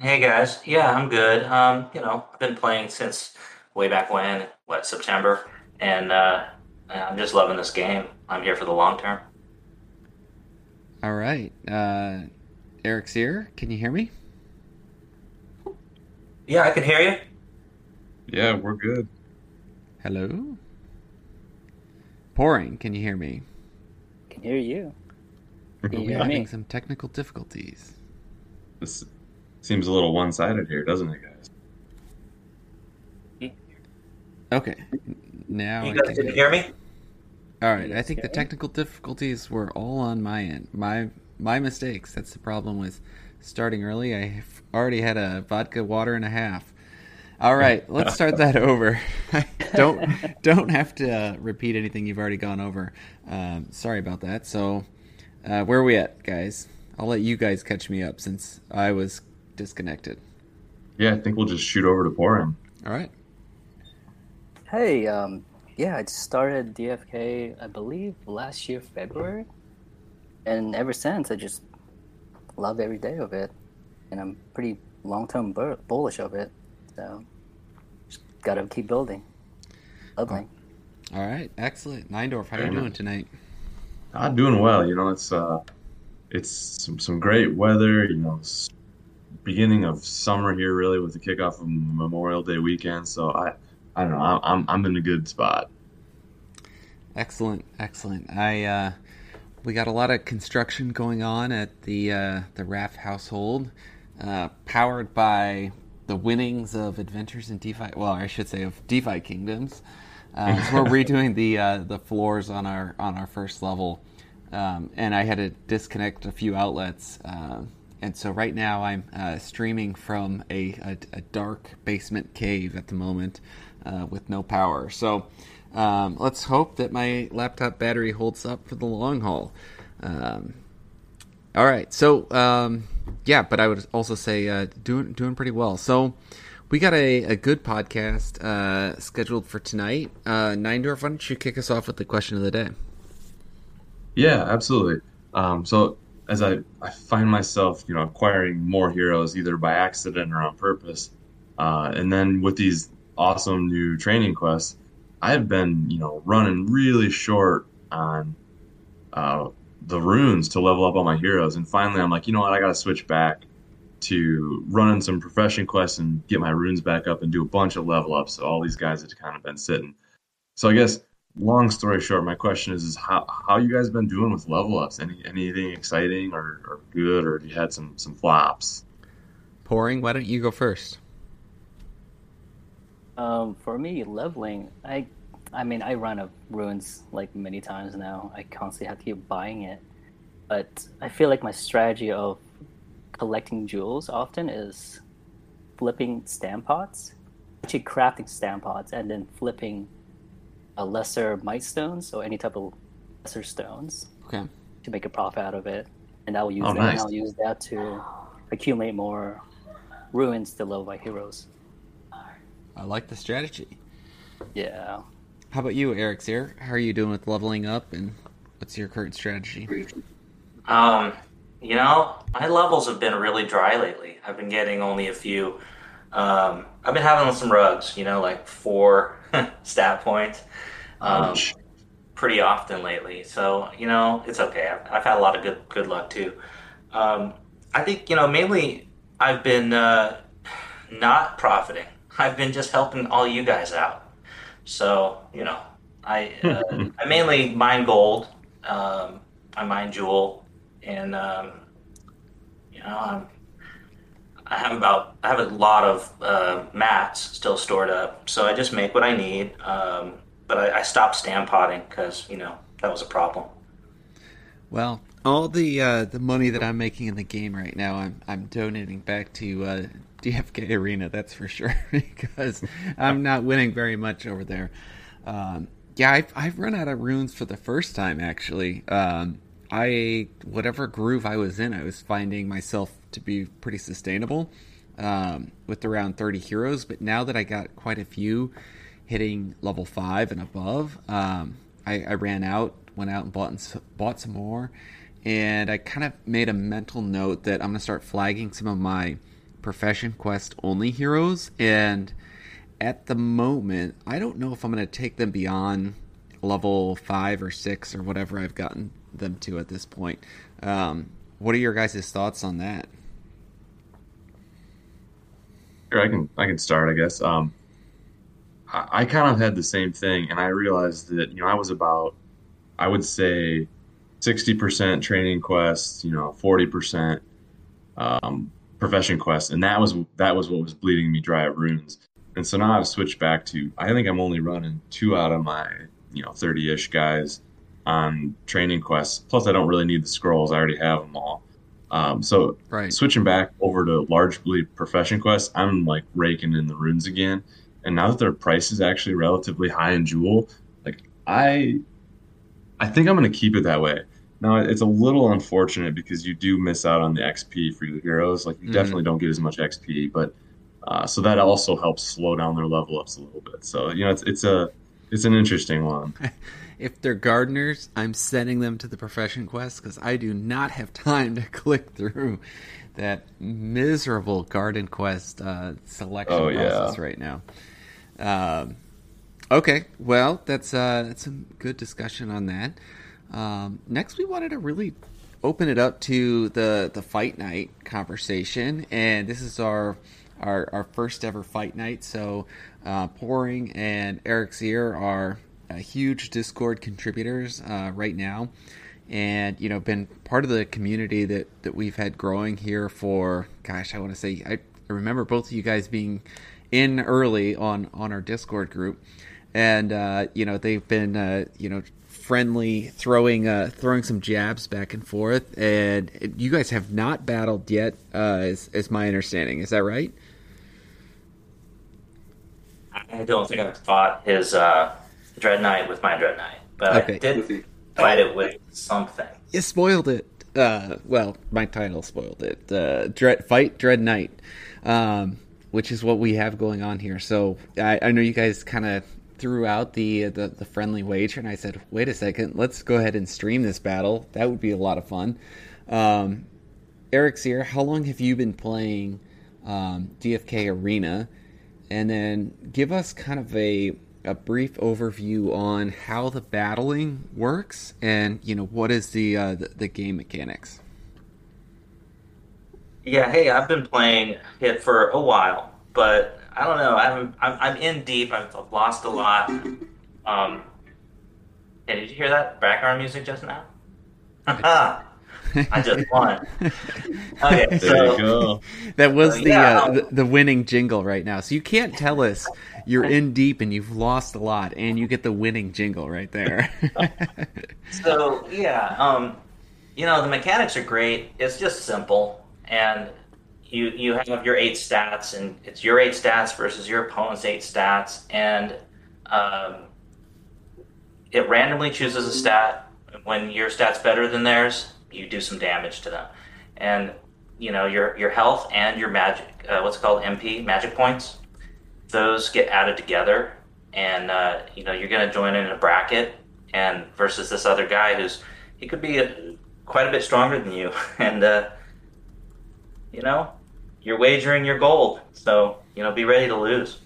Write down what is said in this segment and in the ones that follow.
Hey guys, yeah, I'm good. Um, you know, I've been playing since way back when, what, September, and uh, I'm just loving this game. I'm here for the long term. All right. Uh, Erexere. Can you hear me? Yeah, I can hear you. Yeah, we're good. Hello? Poring, can you hear me? Can hear you. Can you We're hear having some technical difficulties. This seems a little one-sided here, doesn't it, guys? Okay. Now You guys can didn't hear me? All right. I think the technical difficulties were all on my end. My my mistakes. That's the problem with starting early. I already had a vodka water and a half. All right, let's start that over. don't don't have to uh, repeat anything you've already gone over. Um, sorry about that. So, uh, where are we at, guys? I'll let you guys catch me up since I was disconnected. Yeah, I think we'll just shoot over to Poring. All right. Hey, um, yeah, I started DFK, I believe, last year February, and ever since I just love every day of it, and I'm pretty long-term bur- bullish of it. So, just gotta keep building. Lovely. All right. Excellent. 9dorf, how are you doing tonight? I'm doing well. You know, it's uh, it's some some great weather. You know, s- beginning of summer here, really, with the kickoff of Memorial Day weekend. So I, I don't know. I'm I'm in a good spot. Excellent, excellent. I uh, we got a lot of construction going on at the uh, the Raph household, uh, powered by the winnings of Adventures in DeFi. Well, I should say of DeFi Kingdoms. Uh, so we're redoing the uh, the floors on our on our first level, um, and I had to disconnect a few outlets. And so right now I'm uh, streaming from a, a, a dark basement cave at the moment uh, with no power. So um, let's hope that my laptop battery holds up for the long haul. Um, all right, so um, yeah, but I would also say uh, doing doing pretty well. So we got a, a good podcast uh, scheduled for tonight. Uh, 9dorf, why don't you kick us off with the question of the day? Yeah, absolutely. Um, so as I, I find myself, you know, acquiring more heroes either by accident or on purpose, uh, and then with these awesome new training quests, I've been, you know, running really short on uh, the runes to level up all my heroes, and finally I'm like, you know what, I got to switch back to running some profession quests and get my runes back up and do a bunch of level ups. So all these guys have kind of been sitting. So I guess long story short, my question is, is how how you guys been doing with level ups? Any anything exciting or, or good, or have you had some some flops? Poring, why don't you go first? Um, for me, leveling, I, I mean, I run up runes like many times now. I constantly have to keep buying it, but I feel like my strategy of collecting jewels often is flipping stam pots, actually crafting stam pots, and then flipping a lesser might stones so any type of lesser stones Okay. to make a profit out of it, and I'll use Oh, that. nice. I'll use that to accumulate more runes to level my heroes. I like the strategy. Yeah. How about you, Erexere? How are you doing with leveling up, and what's your current strategy? Um, you know, my levels have been really dry lately. I've been getting only a few. Um, I've been having some rugs, you know, like four stat points, um, pretty often lately. So you know, it's okay. I've, I've had a lot of good good luck too. Um, I think you know mainly I've been uh, not profiting. I've been just helping all you guys out. So you know, I uh, I mainly mine gold. Um, I mine jewel, and um, you know I'm, I have about I have a lot of uh, mats still stored up. So I just make what I need. Um, but I, I stopped stand potting because you know that was a problem. Well, all the uh, the money that I'm making in the game right now, I'm I'm donating back to uh, DFK Arena. That's for sure because I'm not winning very much over there. Um, yeah, I've I've run out of runes for the first time actually. Um, I whatever groove I was in, I was finding myself to be pretty sustainable um, with around 30 heroes. But now that I got quite a few hitting level five and above, um, I, I ran out, went out and bought and, bought some more, and I kind of made a mental note that I'm gonna start flagging some of my profession quest only heroes, and at the moment, I don't know if I'm to take them beyond level five or six or whatever I've gotten them to at this point. Um, what are your guys' thoughts on that? I can I can start, I guess. Um, I, I kind of had the same thing, and I realized that you know I was about, I would say, sixty percent training quests, you know, forty percent um, profession quests, and that was that was what was bleeding me dry of runes. And so now I've switched back to I think I'm only running two out of my you know thirty ish guys on training quests. Plus, I don't really need the scrolls; I already have them all. Um, so Right. switching back over to largely profession quests, I'm like raking in the runes again. And now that their price is actually relatively high in Jewel, like I, I think I'm going to keep it that way. Now it's a little unfortunate because you do miss out on the XP for your heroes. Like you Mhm. definitely don't get as much XP, but uh, so that also helps slow down their level ups a little bit. So you know it's it's a it's an interesting one. If they're gardeners, I'm sending them to the profession quest because I do not have time to click through that miserable garden quest uh, selection Oh, yeah. process right now. Um, okay, well, that's uh, that's some good discussion on that. Um, next, we wanted to really open it up to the the fight night conversation, and this is our our, our first ever fight night. So, uh, Poring and Erexere are uh, huge Discord contributors uh, right now, and you know, been part of the community that that we've had growing here for gosh, I want to say I remember both of you guys being in early on on our Discord group, and uh, you know they've been uh, you know friendly throwing uh, throwing some jabs back and forth, and you guys have not battled yet, uh, is is my understanding. Is that right? I don't think I've fought his uh, Dread Knight with my Dread Knight, but Okay. I did fight it with something. You spoiled it. Uh, well, my title spoiled it. Uh, Dread Fight Dread Knight, um, which is what we have going on here. So I, I know you guys kind of threw out the, the the friendly wager, and I said, wait a second, let's go ahead and stream this battle. That would be a lot of fun. Um, Erexere. How long have you been playing um, DFK Arena? And then give us kind of a a brief overview on how the battling works, and you know what is the uh, the, the game mechanics. Yeah, hey, I've been playing it for a while, but I don't know. I'm I'm, I'm in deep. I've lost a lot. Um, hey, did you hear that background music just now? I just won. Okay, There so you go. That was Uh, the, yeah. uh, the the winning jingle right now. So you can't tell us you're in deep and you've lost a lot, and you get the winning jingle right there. So yeah, um, you know the mechanics are great. It's just simple, and you you have your eight stats, and it's your eight stats versus your opponent's eight stats, and um, it randomly chooses a stat. When your stat's better than theirs, you do some damage to them, and you know your your health and your magic, uh, what's called MP magic points. Those get added together, and uh, you know you're going to join in a bracket and versus this other guy who's he could be a, quite a bit stronger than you and uh, you know you're wagering your gold so you know be ready to lose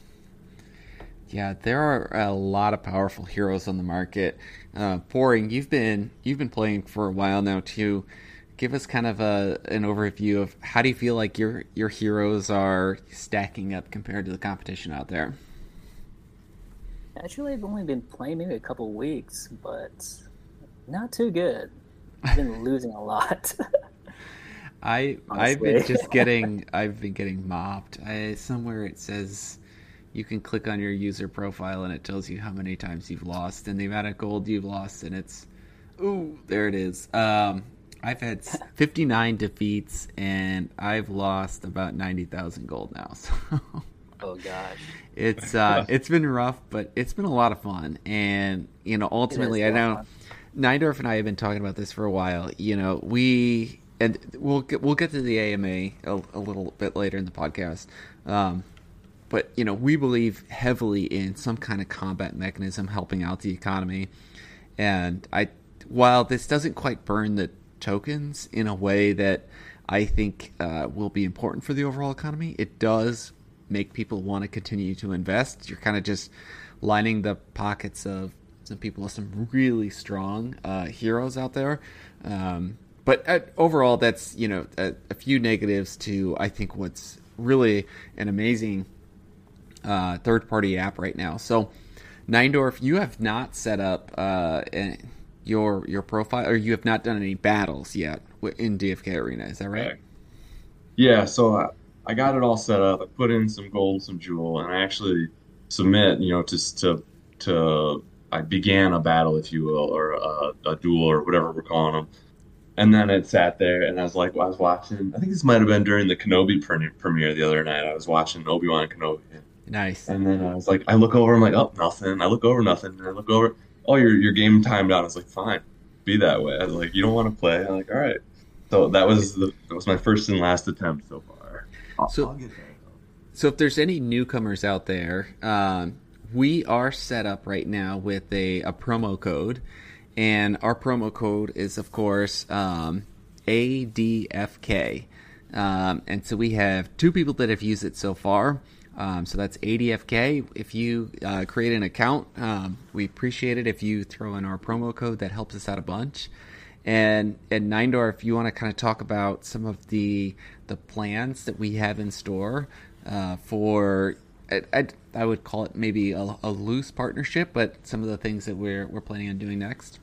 Yeah, there are a lot of powerful heroes on the market. Uh, Poring, you've been you've been playing for a while now too. Give us kind of a an overview of how do you feel like your your heroes are stacking up compared to the competition out there. Actually, I've only been playing maybe a couple weeks, but not too good. I've been losing a lot. I I've been just getting I've been getting mobbed. I, somewhere it says you can click on your user profile and it tells you how many times you've lost and the amount of gold you've lost and it's ooh there it is. Um, I've had 59 defeats and I've lost about 90,000 gold now. So oh gosh. it's uh it's been rough, but it's been a lot of fun. And you know, ultimately, I know. 9dorf and I have been talking about this for a while. You know, we and we'll get, we'll get to the AMA a, a little bit later in the podcast. Um, but you know, we believe heavily in some kind of combat mechanism helping out the economy. And I, while this doesn't quite burn the tokens in a way that I think uh, will be important for the overall economy. It does make people want to continue to invest. You're kind of just lining the pockets of some people some really strong uh, heroes out there. Um, but at, overall, that's you know a, a, few negatives to I think what's really an amazing uh, third party app right now. So, 9dorf, you have not set up uh, your your profile, or you have not done any battles yet in DFK Arena. Is that right? Yeah. So I, I got it all set up. I put in some gold, some jewel, and I actually submit. You know, to to to I began a battle, if you will, or a, a duel, or whatever we're calling them. And then it sat there, and I was like, well, I was watching. I think this might have been during the Kenobi premiere the other night. I was watching Obi Wan Kenobi. Nice. And then I was like, I look over, I'm like, oh, nothing. I look over, nothing. And I look over, oh, your your game timed out. I was like, fine, be that way. I was like, you don't want to play. I'm like, all right. So that was the that was my first and last attempt so far. I'll, so, I'll so if there's any newcomers out there, um, we are set up right now with a, a promo code, and our promo code is of course um, ADFK. Um, and so we have two people that have used it so far. Um, so that's ADFK. If you uh, create an account, um, we appreciate it if you throw in our promo code. That helps us out a bunch. And and 9dorf, if you want to kind of talk about some of the the plans that we have in store uh, for, I, I, I, would call it maybe a, a, loose partnership, but some of the things that we're we're planning on doing next.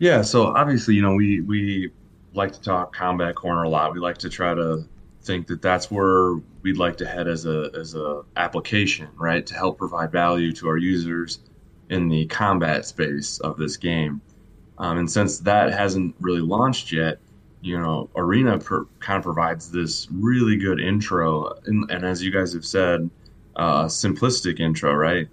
Yeah. So obviously, you know, we we like to talk combat corner a lot. We like to try to think that that's where we'd like to head as a as a application, right, to help provide value to our users in the combat space of this game. Um, and since that hasn't really launched yet, you know, Arena per, kind of provides this really good intro, and, and as you guys have said, uh, simplistic intro, right?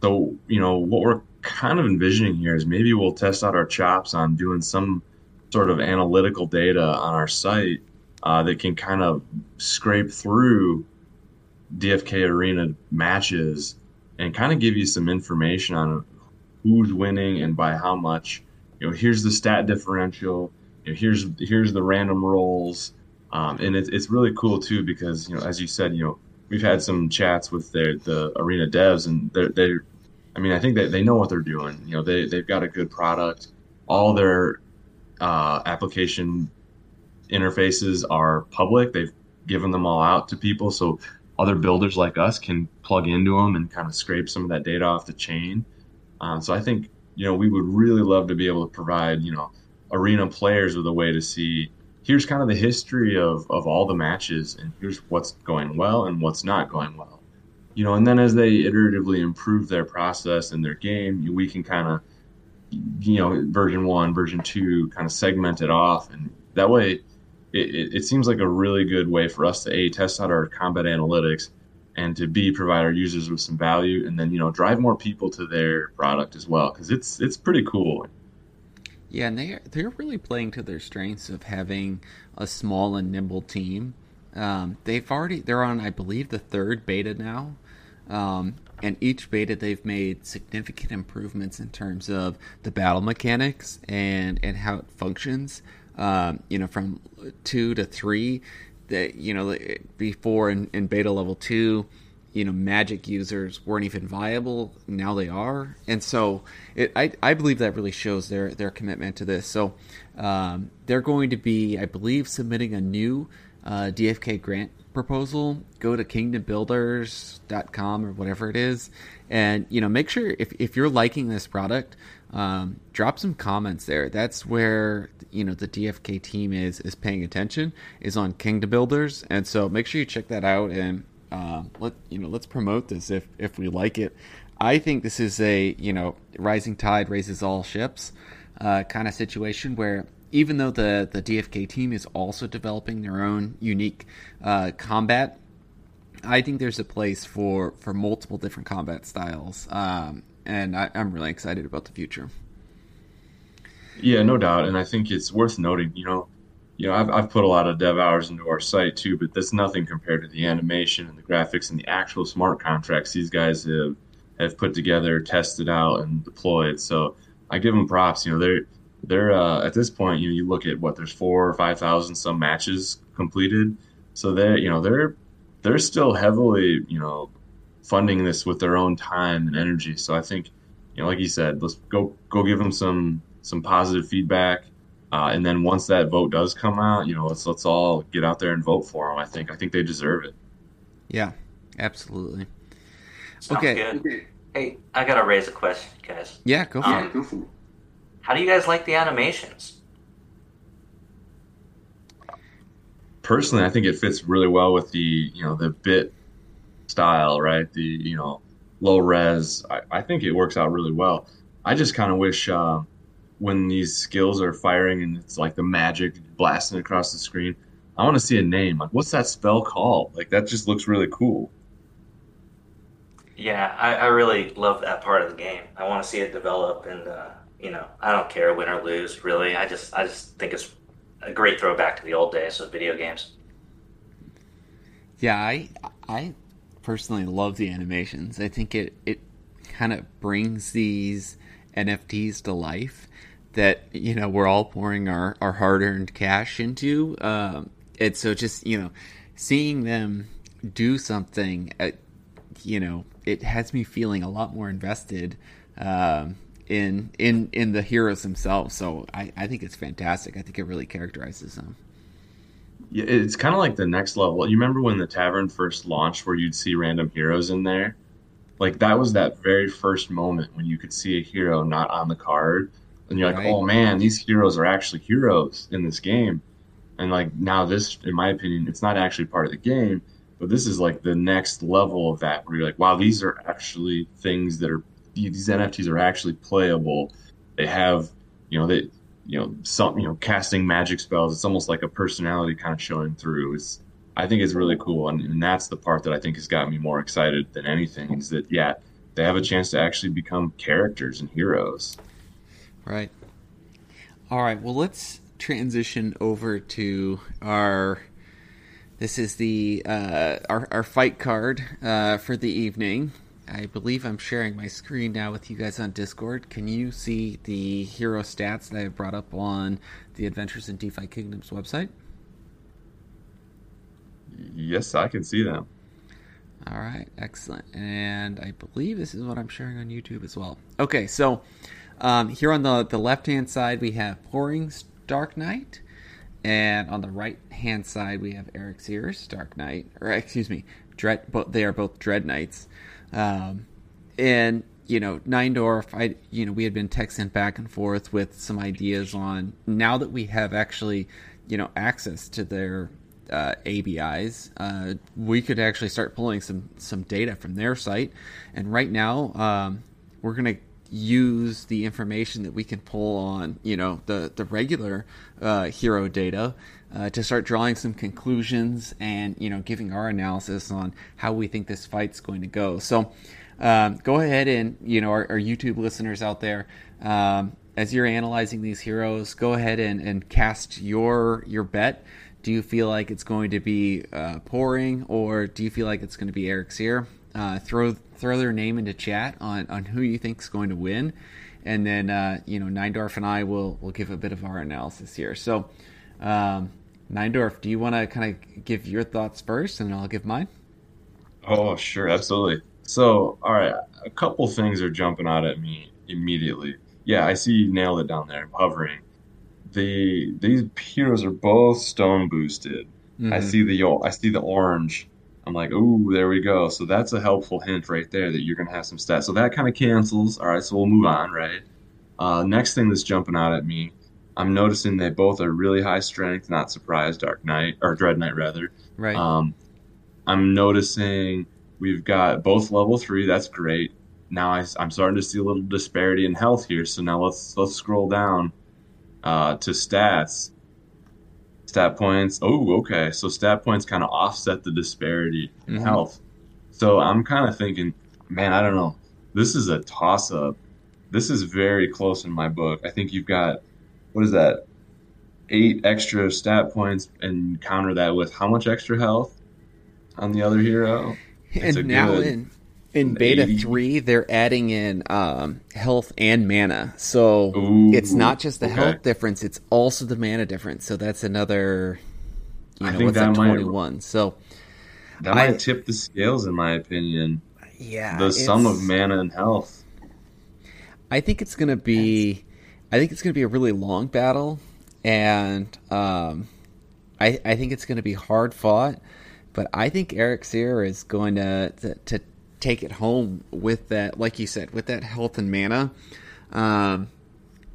So you know what we're kind of envisioning here is maybe we'll test out our chops on doing some sort of analytical data on our site uh, that can kind of scrape through DFK Arena matches and kind of give you some information on who's winning and by how much. You know, here's the stat differential. You know, here's here's the random rolls, um, and it's it's really cool too because you know, as you said, you know, we've had some chats with the arena devs, and they're they, I mean, I think that they know what they're doing. You know, they they've got a good product. All their uh, application interfaces are public. They've given them all out to people so other builders like us can plug into them and kind of scrape some of that data off the chain. Um, so I think you know we would really love to be able to provide you know arena players with a way to see here's kind of the history of, of all the matches and here's what's going well and what's not going well you know and then as they iteratively improve their process and their game we can kind of you know version one version two kind of segment it off. And that way it, it, seems like a really good way for us to a test out our combat analytics and to b provide our users with some value and then you know drive more people to their product as well. Because it's it's pretty cool. Yeah and they're they're really playing to their strengths of having a small and nimble team. Um, they've already they're on i believe the third beta now um, and each beta they've made significant improvements in terms of the battle mechanics and and how it functions um, you know, from two to three. That you know, before in, in beta level two, you know, magic users weren't even viable. Now they are, and so it, I I believe that really shows their their commitment to this. So um, they're going to be, I believe, submitting a new uh, DFK grant proposal. Go to kingdombuilders.com or whatever it is, and you know, make sure if if you're liking this product um, drop some comments there. That's where you know the DFK team is is paying attention is on Kingdom Builders, and so make sure you check that out and uh, let you know let's promote this if if we like it. I think this is a you know rising tide raises all ships uh, kind of situation where even though the the DFK team is also developing their own unique uh, combat I think there's a place for for multiple different combat styles. Um, and I, am really excited about the future. Yeah, no doubt, and I think it's worth noting. You know, you know, I've, I've put a lot of dev hours into our site too, but that's nothing compared to the animation and the graphics and the actual smart contracts these guys have have put together, tested out, and deployed. So I give them props. You know, they're they're uh, at this point, you know, you look at what there's four or five thousand some matches completed, so they're you know they're they're still heavily you know funding this with their own time and energy. So I think you know, like you said, let's go go give them some some positive feedback. Uh, and then once that vote does come out, you know, let's let's all get out there and vote for them. I think I think they deserve it. Yeah, absolutely. Sounds Okay. good. Hey, I gotta raise a question, guys. Yeah, go for Um, it. How do you guys like the animations? Personally, I think it fits really well with the you know the bit style, right? The you know low res. I, I think it works out really well. I just kind of wish uh, when these skills are firing and it's like the magic blasting across the screen. I want to see a name. Like, what's that spell called? Like, that just looks really cool. Yeah, I, I really love that part of the game. I want to see it develop, and uh, you know, I don't care win or lose. Really, I just I just think it's a great throwback to the old days of video games. Yeah, I I personally love the animations. I think it it kind of brings these NFTs to life that you know we're all pouring our our hard earned cash into. Um, and so just you know seeing them do something, uh, you know, it has me feeling a lot more invested. Um, in in in the heroes themselves, so I, I think it's fantastic. I think it really characterizes them. Yeah, it's kind of like the next level. You remember when the tavern first launched, where you'd see random heroes in there? Like that was that very first moment when you could see a hero not on the card, and you're like, Right. "Oh man, these heroes are actually heroes in this game." And like now, this, in my opinion, it's not actually part of the game, but this is like the next level of that, where you're like, "Wow, these are actually things that are these NFTs are actually playable. They have, you know, they." You know, some you know, casting magic spells. It's almost like a personality kind of showing through. It's I think it's really cool, and, and that's the part that I think has got me more excited than anything. Is that yeah, they have a chance to actually become characters and heroes. Right. All right. Well, let's transition over to our. This is the uh, our our fight card uh, for the evening. I believe I'm sharing my screen now with you guys on Discord. Can you see the hero stats that I have brought up on the Adventures in DeFi Kingdoms website? Yes, I can see them. All right, excellent. And I believe this is what I'm sharing on YouTube as well. Okay, so um, here on the, the left hand side, we have Poring's Dark Knight. And on the right hand side, we have Erexere's, Dark Knight. Or, excuse me, Dread, but they are both Dread Knights. Um, and, you know, 9dorf, I, you know, we had been texting back and forth with some ideas on now that we have actually, you know, access to their uh, ABIs, uh, we could actually start pulling some some data from their site. And right now, um, we're gonna use the information that we can pull on, you know, the the regular uh, hero data uh, to start drawing some conclusions and you know giving our analysis on how we think this fight's going to go. So. Um, go ahead and you know our, our YouTube listeners out there, um, as you're analyzing these heroes, go ahead and, and cast your your bet. Do you feel like it's going to be uh, Poring, or do you feel like it's going to be Erexere? Uh, throw throw their name into chat on, on who you think is going to win, and then uh, you know 9dorf and I will will give a bit of our analysis here. So, um, 9dorf, do you want to kind of give your thoughts first, and I'll give mine? Oh, sure, absolutely. So, all right, a couple things are jumping out at me immediately. Yeah, I see you nailed it down there, hovering. The these heroes are both stone boosted. I Mhm. see the I see the orange. I'm like, ooh, there we go. So that's a helpful hint right there that you're gonna have some stats. So that kind of cancels. All right, so we'll move on, right? Uh, next thing that's jumping out at me, I'm noticing they both are really high strength. Not surprised, Dark Knight or Dread Knight rather. right. Um, I'm noticing we've got both level three. That's great. Now I, am starting to see a little disparity in health here. So now let's let's scroll down uh, to stats. Stat points. Oh, okay. So stat points kind of offset the disparity in Mhm. health. So I'm kind of thinking, man, I don't know. This is a toss up. This is very close in my book. I think you've got what is that? Eight extra stat points and counter that with how much extra health on the other hero? It's and now good- in in beta 80. 3 they're adding in um, health and mana so Ooh, it's not just the okay. health difference it's also the mana difference so that's another you I think what's that might- 21 so That might I- tip the scales, in my opinion. yeah The sum of mana and health. I think it's gonna be, I think it's gonna be a really long battle, and um, I I think it's gonna be hard fought, but I think Erexere is going to, to to take it home with that, like you said, with that health and mana. Um,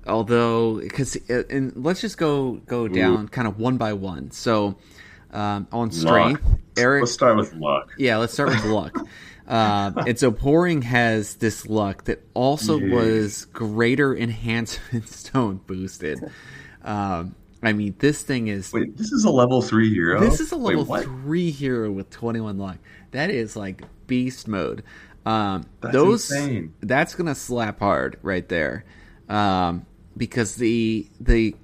although, because and let's just go go down kind of one by one. So um, on strength, Luck. Eric Let's start with luck. yeah, let's start with luck. Um, and so Poring has this luck that also Yeah. was greater enhancement stone boosted. Um, I mean, this thing is Wait, this is a level three hero. this is a level what? three hero with twenty one luck. That is like beast mode. Um, That's those insane. that's gonna slap hard right there, um, because the the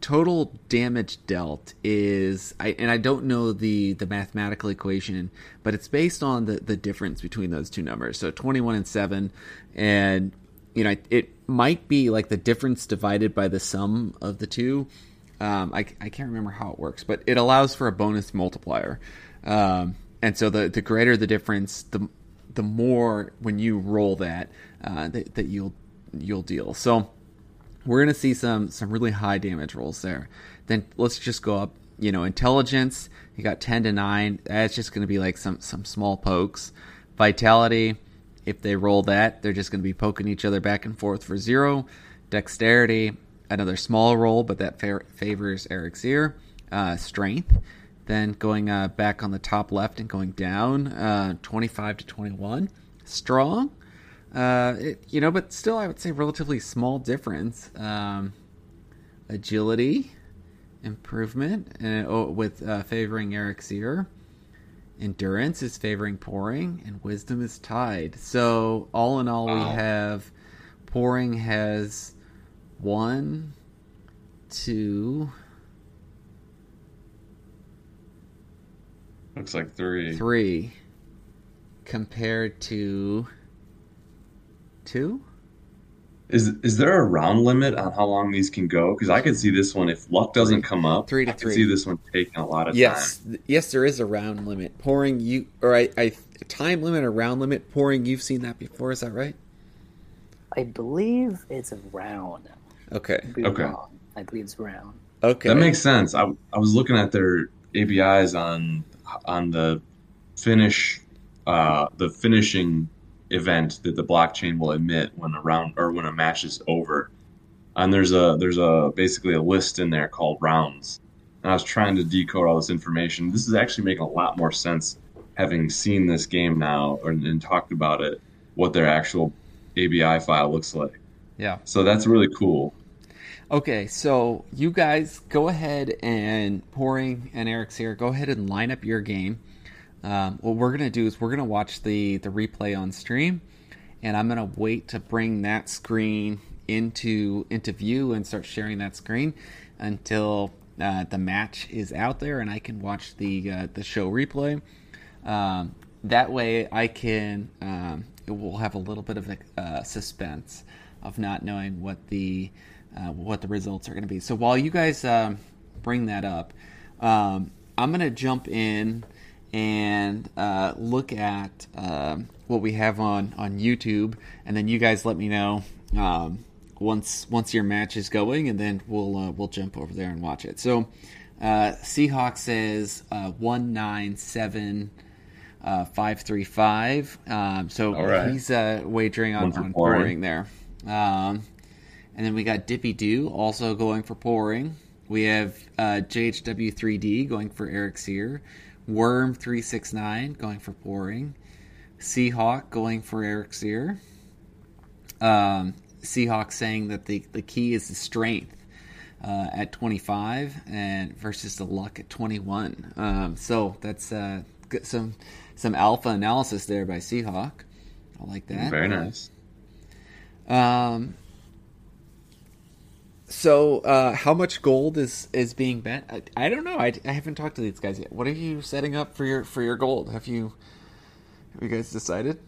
total damage dealt is I and I don't know the the mathematical equation, but it's based on the the difference between those two numbers. So 21 and 7 and you know it might be like the difference divided by the sum of the two. Um, I, I can't remember how it works, but it allows for a bonus multiplier. Um, and so the the greater the difference, the the more when you roll that uh, that, that you'll you'll deal. So we're gonna see some some really high damage rolls there. Then let's just go up. You know, intelligence. You got ten to nine. That's just gonna be like some some small pokes. Vitality. If they roll that, they're just gonna be poking each other back and forth for zero. Dexterity. Another small roll, but that fa- favors Erexere. Uh, strength. Then going uh, back on the top left and going down, uh, 25 to 21. Strong. Uh, it, you know, but still, I would say relatively small difference. Um, agility improvement and, oh, with uh, favoring Erexere. Endurance is favoring Poring, and wisdom is tied. So, all in all, we have Poring has one, two, Looks like three. three, compared to two. Is is there a round limit on how long these can go? Because I could see this one if luck doesn't come up. Three to I could three. see this one taking a lot of Yes, time. th- yes, there is a round limit. Poring you or I, I time limit or round limit. Poring, you've seen that before. Is that right? I believe it's round. Okay. Could Okay. wrong. I believe it's round. Okay. That makes sense. I I was looking at their ABIs on on the finish uh, the finishing event that the blockchain will emit when a round or when a match is over. And there's a there's a basically a list in there called rounds. And I was trying to decode all this information. This is actually making a lot more sense having seen this game now or, and talked about it, what their actual ABI file looks like. Yeah. So that's really cool. Okay, so you guys go ahead and Poring and Erexere. Go ahead and line up your game. Um, what we're gonna do is we're gonna watch the the replay on stream, and I'm gonna wait to bring that screen into into view and start sharing that screen until uh, the match is out there and I can watch the uh, the show replay. Um, that way, I can um, it will have a little bit of uh, suspense of not knowing what the uh, what the results are going to be. So while you guys um, bring that up, um, I'm going to jump in and uh, look at um, what we have on on YouTube, and then you guys let me know um, once once your match is going, and then we'll uh, we'll jump over there and watch it. So uh, Seahawk says uh, one nine seven. Uh, five three five. Um, so right. he's uh, wagering on, on Poring there. Um, and then we got Dippy Doo also going for Poring. We have uh, JHW3D going for Erexere. Worm369 going for Poring. Seahawk going for Erexere. Um, Seahawk saying that the, the key is the strength uh, at 25 and versus the luck at 21. Um, so that's uh, some some alpha analysis there by Seahawk. I like that. Very nice. Um. So, uh, how much gold is is being bet? I, I don't know. I, I haven't talked to these guys yet. What are you setting up for your for your gold? Have you have you guys decided?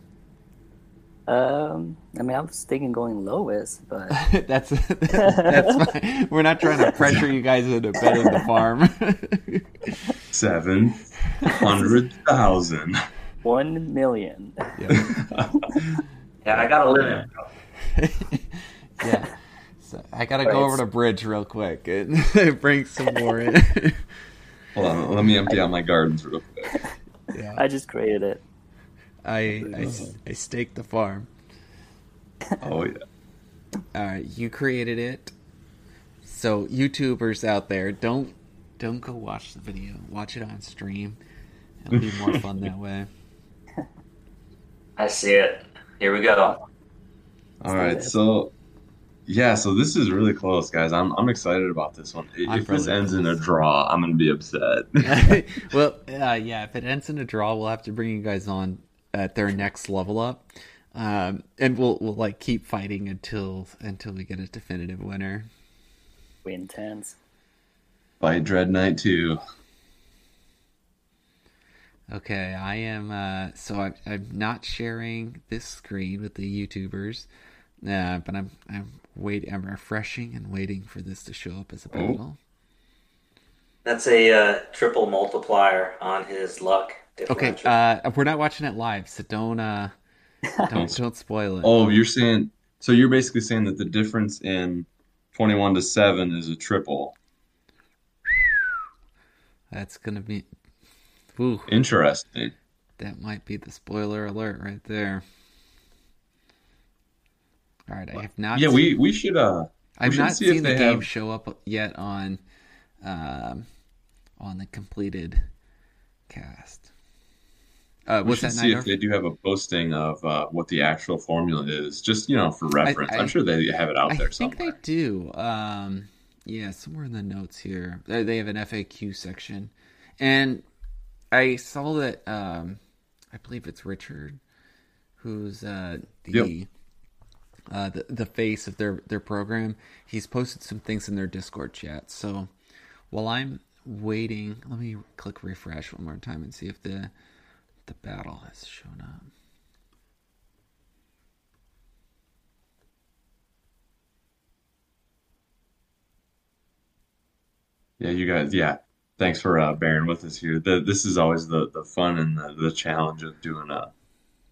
Um, I mean, I was thinking going lowest, but that's that's fine. We're not trying to pressure you guys into betting the farm. Seven hundred thousand. one million. yeah. Yeah, I gotta live it. yeah. So I gotta Right. go over to Bridge real quick and bring some more in. Hold on, let me empty out my gardens real quick. yeah. I just created it. I, I, uh-huh. I staked the farm. Oh yeah. All right, you created it. So YouTubers out there, don't don't go watch the video. Watch it on stream. It'll be more fun that way. I see it. Here we go. All right, so yeah, so this is really close, guys. I'm I'm excited about this one. If I'm this really ends in a draw, I'm gonna be upset. well, uh, yeah, if it ends in a draw, we'll have to bring you guys on at their next level up, um, and we'll we'll like keep fighting until until we get a definitive winner. We intense. By Dread Knight 2. Okay, I am. Uh, so I'm I'm not sharing this screen with the YouTubers, uh, but I'm I'm wait I'm refreshing and waiting for this to show up as a battle. That's a uh, triple multiplier on his luck Okay, uh, we're not watching it live, so don't uh, don't don't spoil it. Oh, you're saying so you're basically saying that the difference in 21 to 7 is a triple. That's gonna be. Ooh, Interesting. that might be the spoiler alert right there. All right, I have not. Yeah, seen- we we should uh I've not see if seen the they game have- show up yet on, um, on the completed cast. Uh, we should that? see if they do have a posting of uh, what the actual formula is, just you know for reference. I- I, am sure they have it out I there I think somewhere. they do. Um, yeah, somewhere in the notes here, they they have an FAQ section, and I saw that. Um, I believe it's Richard, who's uh, the Yep. Uh, the the face of their their program. He's posted some things in their Discord chat. So while I'm waiting, let me click refresh one more time and see if the the battle has shown up. Yeah, you guys. Yeah, thanks for uh, bearing with us here. The, this is always the the fun and the, the challenge of doing a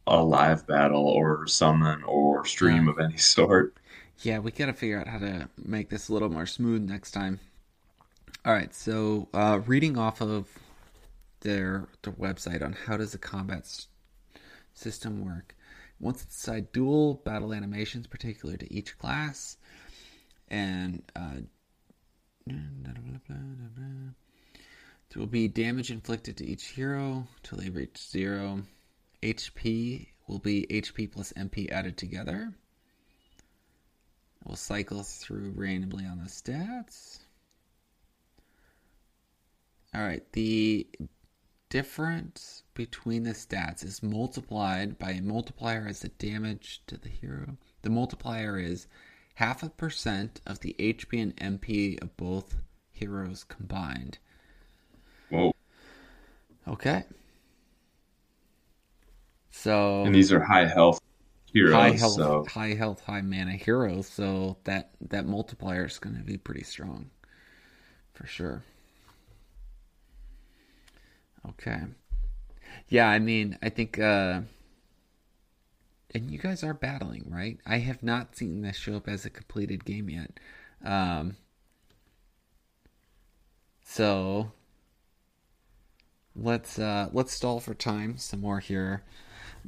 a live battle or summon or stream Yeah. of any sort. Yeah, we gotta figure out how to make this a little more smooth next time. All right, so uh, reading off of their their website on how does the combat s- system work. Once it's decide dual battle animations particular to each class, and uh, there will be damage inflicted to each hero till they reach zero. HP will be HP plus MP added together. We'll cycle through randomly on the stats. All right, the difference between the stats is multiplied by a multiplier as the damage to the hero. The multiplier is half a percent of the HP and MP of both heroes combined. Whoa! Okay. So And these are high health heroes. high health, So high health, high mana heroes. So that that multiplier is going to be pretty strong, for sure. Okay. Yeah, I mean, I think, uh, and you guys are battling, right? I have not seen this show up as a completed game yet. Um, so let's uh, let's stall for time some more here.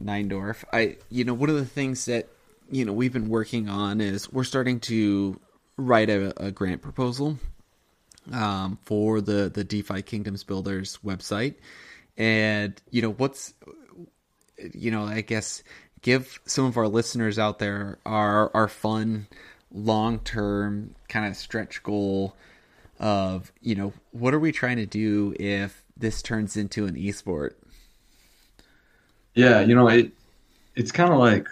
9dorf. I, you know, one of the things that you know we've been working on is we're starting to write a, a grant proposal um, for the the DeFi Kingdoms Builders website, and you know what's, you know, I guess give some of our listeners out there our our fun long term kind of stretch goal of you know what are we trying to do if this turns into an esport yeah, you know it. It's kind of like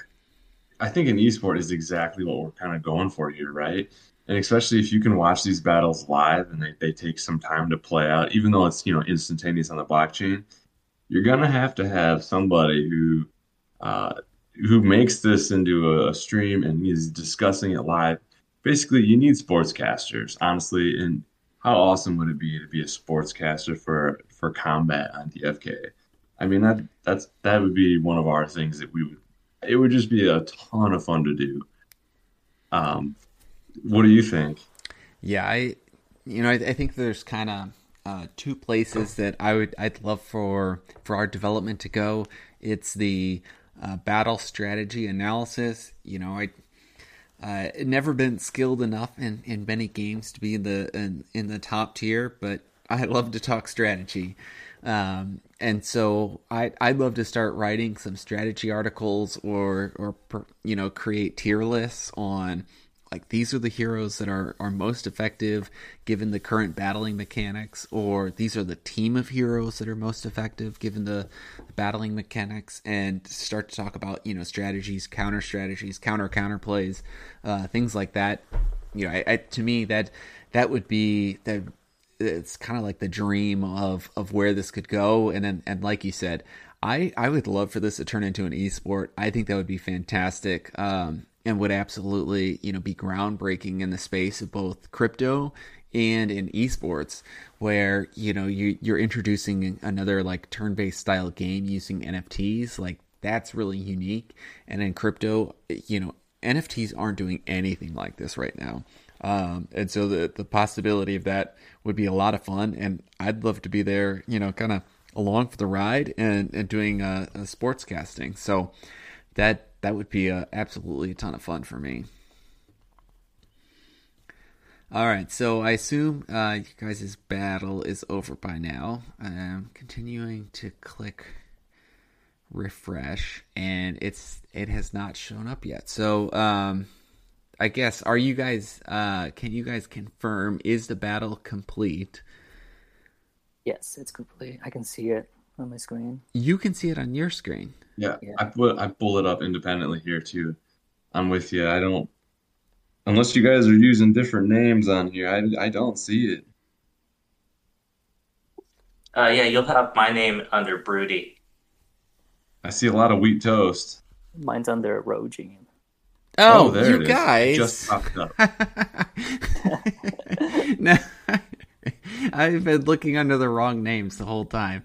I think an esport is exactly what we're kind of going for here, right? And especially if you can watch these battles live and they, they take some time to play out, even though it's you know instantaneous on the blockchain, you're gonna have to have somebody who uh, who makes this into a stream and he's discussing it live. Basically, you need sportscasters, honestly. And how awesome would it be to be a sportscaster for for combat on DFK? I mean, that that's that would be one of our things that we would. It would just be a ton of fun to do. Um, what do you think? Yeah, I, you know, I, I think there's kind of uh, two places that I would I'd love for for our development to go. It's the uh, battle strategy analysis. You know, I uh, never been skilled enough in, in many games to be in the in, in the top tier, but I love to talk strategy. Um, and so I I'd love to start writing some strategy articles or or you know create tier lists on like these are the heroes that are are most effective given the current battling mechanics or these are the team of heroes that are most effective given the, the battling mechanics and start to talk about you know strategies counter strategies counter counter plays uh, things like that. You know I, I, to me that that would be that it's kind of like the dream of of where this could go and then and like you said I, I would love for this to turn into an esport. I think that would be fantastic. Um, and would absolutely you know be groundbreaking in the space of both crypto and in esports where you know you you're introducing another like turn-based style game using NFTs like that's really unique and in crypto you know NFTs aren't doing anything like this right now um, and so the the possibility of that would be a lot of fun and I'd love to be there you know kind of along for the ride and, and doing a, a sports casting so that that would be a, absolutely a ton of fun for me. All right, so I assume uh, you guys' battle is over by now. I'm continuing to click refresh, and it's it has not shown up yet. So um, I guess are you guys? Uh, can you guys confirm is the battle complete? Yes, it's complete. I can see it on my screen. You can see it on your screen. Yeah, yeah. I put I pull it up independently here too. I'm with you. I don't unless you guys are using different names on here. I I don't see it. Uh, yeah, you'll have my name under Broody. I see a lot of wheat toast. Mine's under Rogene. Oh, oh there you guys just popped up. no, I've been looking under the wrong names the whole time.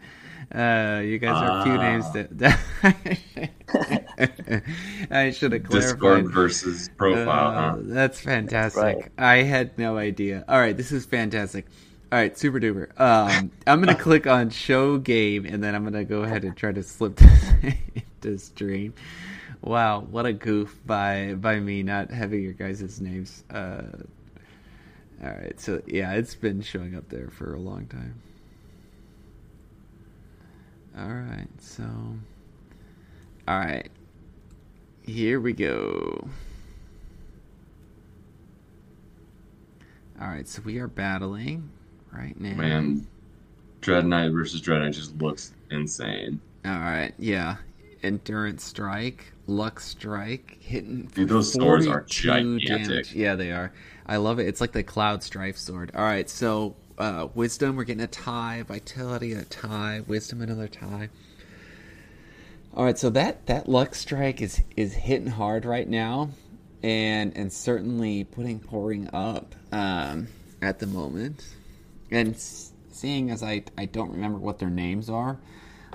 Uh, you guys are a few names that, that I should have clarified. Discord versus profile. Uh, huh? That's fantastic. Right. I had no idea. All right, this is fantastic. All right, super duper. Um, I'm gonna click on show game, and then I'm gonna go ahead and try to slip to stream. Wow, what a goof by by me not having your guys' names. Uh, all right, so yeah, it's been showing up there for a long time. All right, so. All right. Here we go. All right, so we are battling right now. Man, Dread Knight versus Dread Knight just looks insane. All right, yeah. Endurance Strike, Luck Strike, hitting. Dude, those swords are gigantic. Damage. Yeah, they are. I love it. It's like the Cloud Strife sword. All right, so uh, wisdom, we're getting a tie. Vitality, a tie. Wisdom, another tie. All right, so that that luck strike is is hitting hard right now, and and certainly putting Poring up um, at the moment. And seeing as I I don't remember what their names are,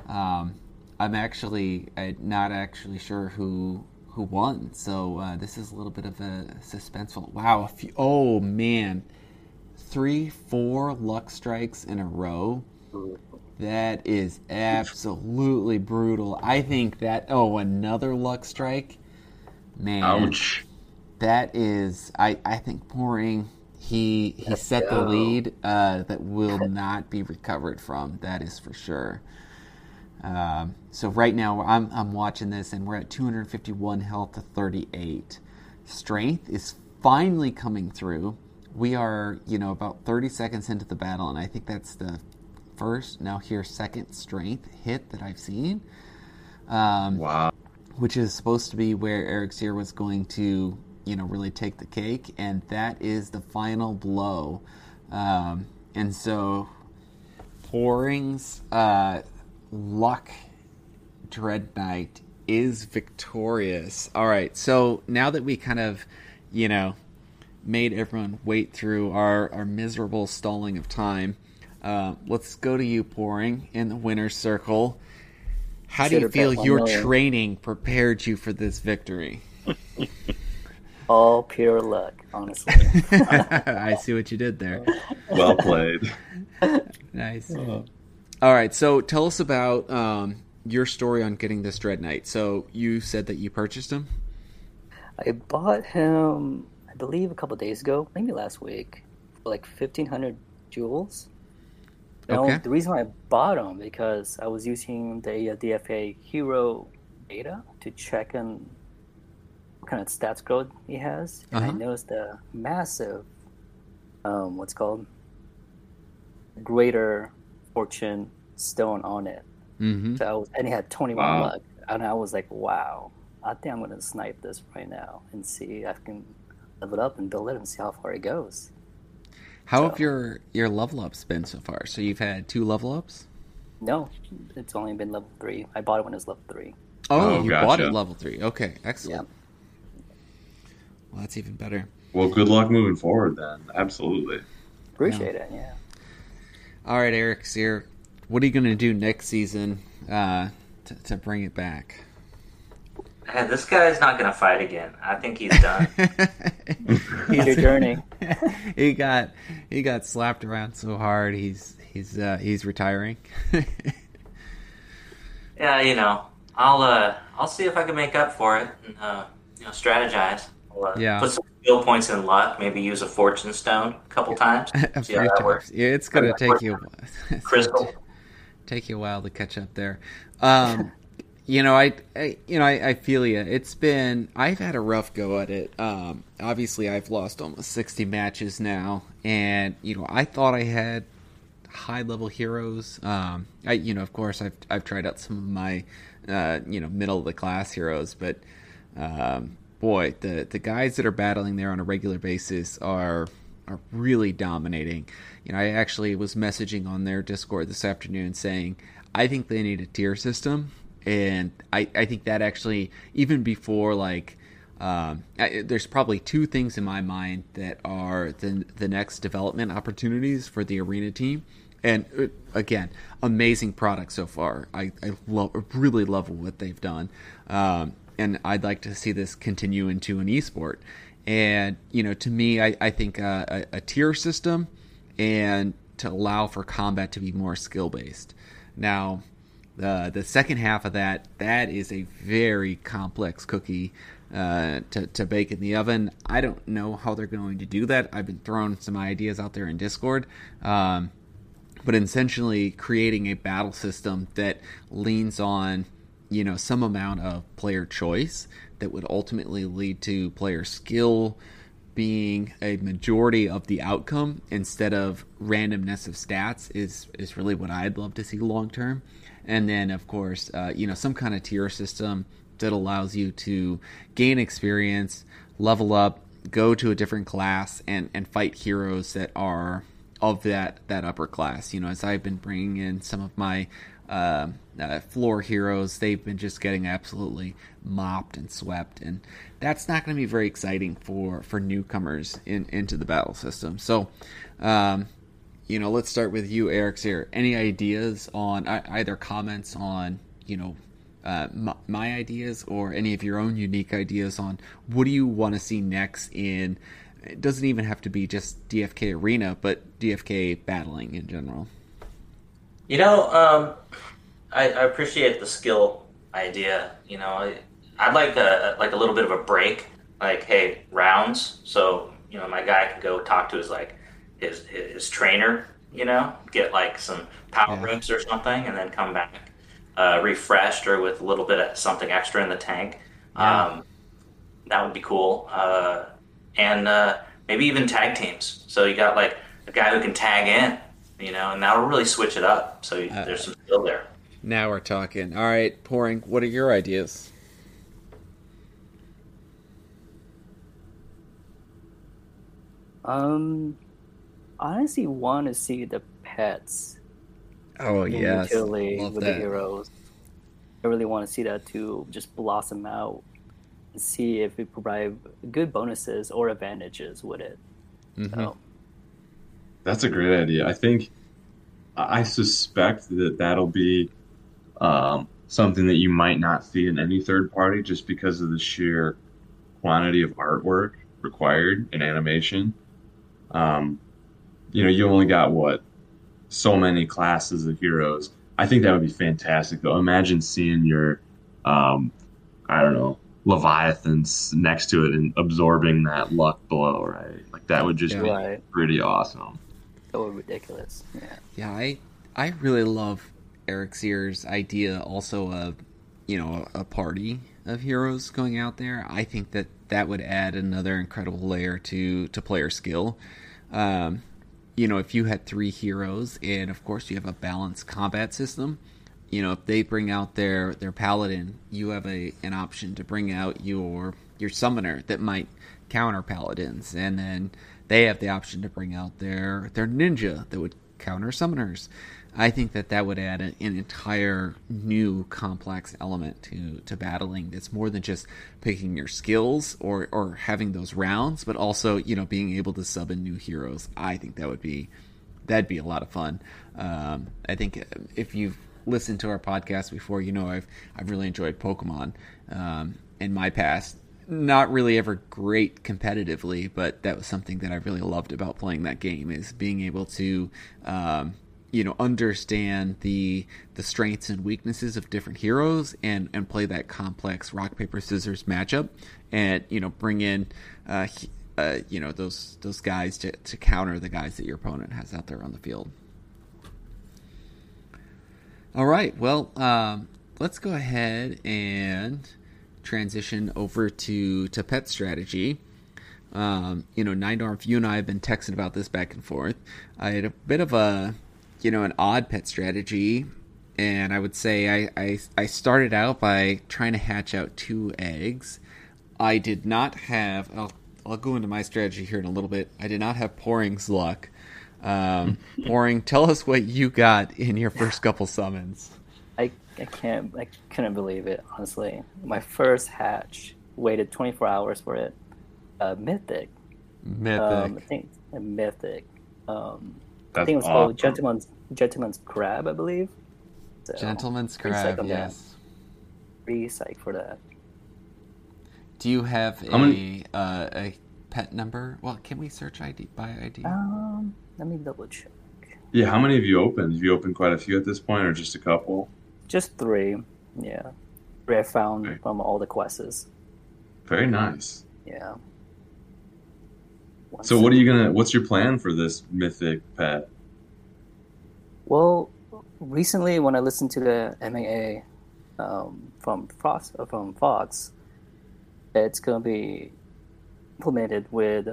um, I'm actually I'm not actually sure who who won. So uh, this is a little bit of a suspenseful. Wow, a few, oh man three, four luck strikes in a row. That is absolutely brutal. I think that oh another luck strike, man. Ouch. That is I I think Poring he he set the lead uh, that will not be recovered from. That is for sure. Um, so right now I'm I'm watching this and we're at 251 health to 38. Strength is finally coming through we are, you know, about 30 seconds into the battle, and I think that's the first, now here, second strength hit that I've seen. Um, wow. Which is supposed to be where Erexere was going to, you know, really take the cake, and that is the final blow. Um, and so, Poring's uh, luck Dread Knight is victorious. All right, so now that we kind of, you know, made everyone wait through our, our miserable stalling of time, uh, let's go to you, Poring, in the winner's circle. How do you feel your million. training prepared you for this victory? All pure luck, honestly. I see what you did there. Well played. Nice. All right, so tell us about um, your story on getting this Dread Knight. So you said that you purchased him. I bought him, I believe, a couple days ago, maybe last week, for like fifteen hundred jewels. Okay. the reason why I bought him because I was using the uh, DFA Hero data to check on what kind of stats growth he has, and I Uh-huh. noticed a massive, um, what's called, greater fortune stone on it. Mm-hmm. So I was, and he had 21 Wow. luck. And I was like, wow, I think I'm going to snipe this right now and see if I can level it up and build it and see how far it goes. How So- have your your level ups been so far? So you've had two level ups. No, it's only been level three. I bought it when it was level three. Oh, Oh, you bought it level three. Okay, excellent. Well, that's even better. Well, good luck moving forward then. Absolutely. Appreciate it, yeah. All right, Erexere. what are you going to do next season uh, to, to bring it back? Uh, this guy's not going to fight again. I think he's done. It's your journey. he got he got slapped around so hard. He's he's uh, he's retiring. yeah, you know, I'll uh, I'll see if I can make up for it and uh, you know strategize. Uh, Yeah. Put some skill points in luck. Maybe use a fortune stone a couple times. a See how few that times. works. Yeah, it's gonna take works. you Crystal. take you a while to catch up there. Um, you know, I, I you know I, I feel you. It's been I've had a rough go at it. Um, obviously, I've lost almost sixty matches now, and you know I thought I had high level heroes. Um, I you know of course I've I've tried out some of my uh, you know middle of the class heroes, but um, boy, the the guys that are battling there on a regular basis are are really dominating. You know, I actually was messaging on their Discord this afternoon saying I think they need a tier system, and I I think that actually even before like. Um, I, there's probably two things in my mind that are the the next development opportunities for the arena team, and uh, again, amazing product so far. I, I love really love what they've done, um, and I'd like to see this continue into an esport. And you know, to me, I, I think uh, a, a tier system and to allow for combat to be more skill based. Now, uh, the second half of that that is a very complex cookie uh, to, to bake in the oven. I don't know how they're going to do that. I've been throwing some ideas out there in Discord. Um, but essentially creating a battle system that leans on you know some amount of player choice that would ultimately lead to player skill being a majority of the outcome instead of randomness of stats is is really what I'd love to see long term. And then of course, uh, you know, some kind of tier system that allows you to gain experience, level up, go to a different class, and and fight heroes that are of that that upper class. You know, as I've been bringing in some of my uh, uh, floor heroes, they've been just getting absolutely mopped and swept, and that's not going to be very exciting for for newcomers in into the battle system. So. Um, you know, let's start with you, Erexere, any ideas on either comments on you know uh, my, my ideas or any of your own unique ideas on what do you want to see next in? It doesn't even have to be just DFK Arena, but DFK battling in general. You know, um, I, I appreciate the skill idea. You know, I, I'd like a like a little bit of a break. Like, hey, rounds. So you know, my guy can go talk to his like his his trainer. You know, get like some power Yeah. rooms or something, and then come back uh, refreshed or with a little bit of something extra in the tank. Yeah. Um, that would be cool. Uh, and uh, maybe even tag teams. So you got like a guy who can tag in, you know, and that'll really switch it up. So Uh, there's some skill there. Now we're talking. All right, Poring. What are your ideas? Um, I honestly want to see the pets Oh in yes, utility love with that. the heroes. I really want to see that to just blossom out and see if it provide good bonuses or advantages with it. Mm-hmm. So, That's a great idea. I think I suspect that that'll be um, something that you might not see in any third party just because of the sheer quantity of artwork required in animation. Um, you know, you only got what so many classes of heroes. I think that would be fantastic though. Imagine seeing your um, I don't know, Leviathans next to it and absorbing that luck blow, right? Like that would just Yeah. be right. pretty awesome. That would ridiculous. Yeah. Yeah, I I really love Erexere's idea also of you know a, a party of heroes going out there. I think that that would add another incredible layer to to player skill. Um, you know, if you had three heroes and of course you have a balanced combat system, you know, if they bring out their their paladin, you have a an option to bring out your your summoner that might counter paladins, and then they have the option to bring out their their ninja that would counter summoners. I think that that would add an, an entire new complex element to to battling. That's more than just picking your skills or or having those rounds, but also you know being able to sub in new heroes. I think that would be that'd be a lot of fun. Um, I think if you've listened to our podcast before, you know I've I've really enjoyed Pokemon um, in my past. Not really ever great competitively, but that was something that I really loved about playing that game is being able to, um, you know, understand the the strengths and weaknesses of different heroes and and play that complex rock paper scissors matchup, and you know bring in. Uh, uh, you know those those guys to, to counter the guys that your opponent has out there on the field. All right, well, um, let's go ahead and transition over to to pet strategy. Um, you know, 9dorf, you and I have been texting about this back and forth. I had a bit of a, you know, an odd pet strategy, and I would say I, I, I started out by trying to hatch out two eggs. I did not have. I'll, I'll go into my strategy here in a little bit. I did not have Poring's luck. Um, Poring, tell us what you got in your first couple summons. I, I can't I couldn't believe it honestly. My first hatch waited 24 hours for it. Uh, mythic. Mythic. Um, I think a mythic. Um, I think it was called. Gentleman's Gentleman's Crab, I believe. So, Gentleman's crab, on that. yes. Pretty psyched for that. Do you have a How many- uh, a pet number? Well, can we search ID by ID? Um, let me double check. Yeah, how many have you opened? Have you opened quite a few at this point, or just a couple? Just three. Yeah, three I found Okay. from all the quests. Very nice. Yeah. One So, what are you gonna? What's your plan for this mythic pet? Well, recently when I listened to the AMA um, from Fox, uh, from Fox, it's gonna be implemented with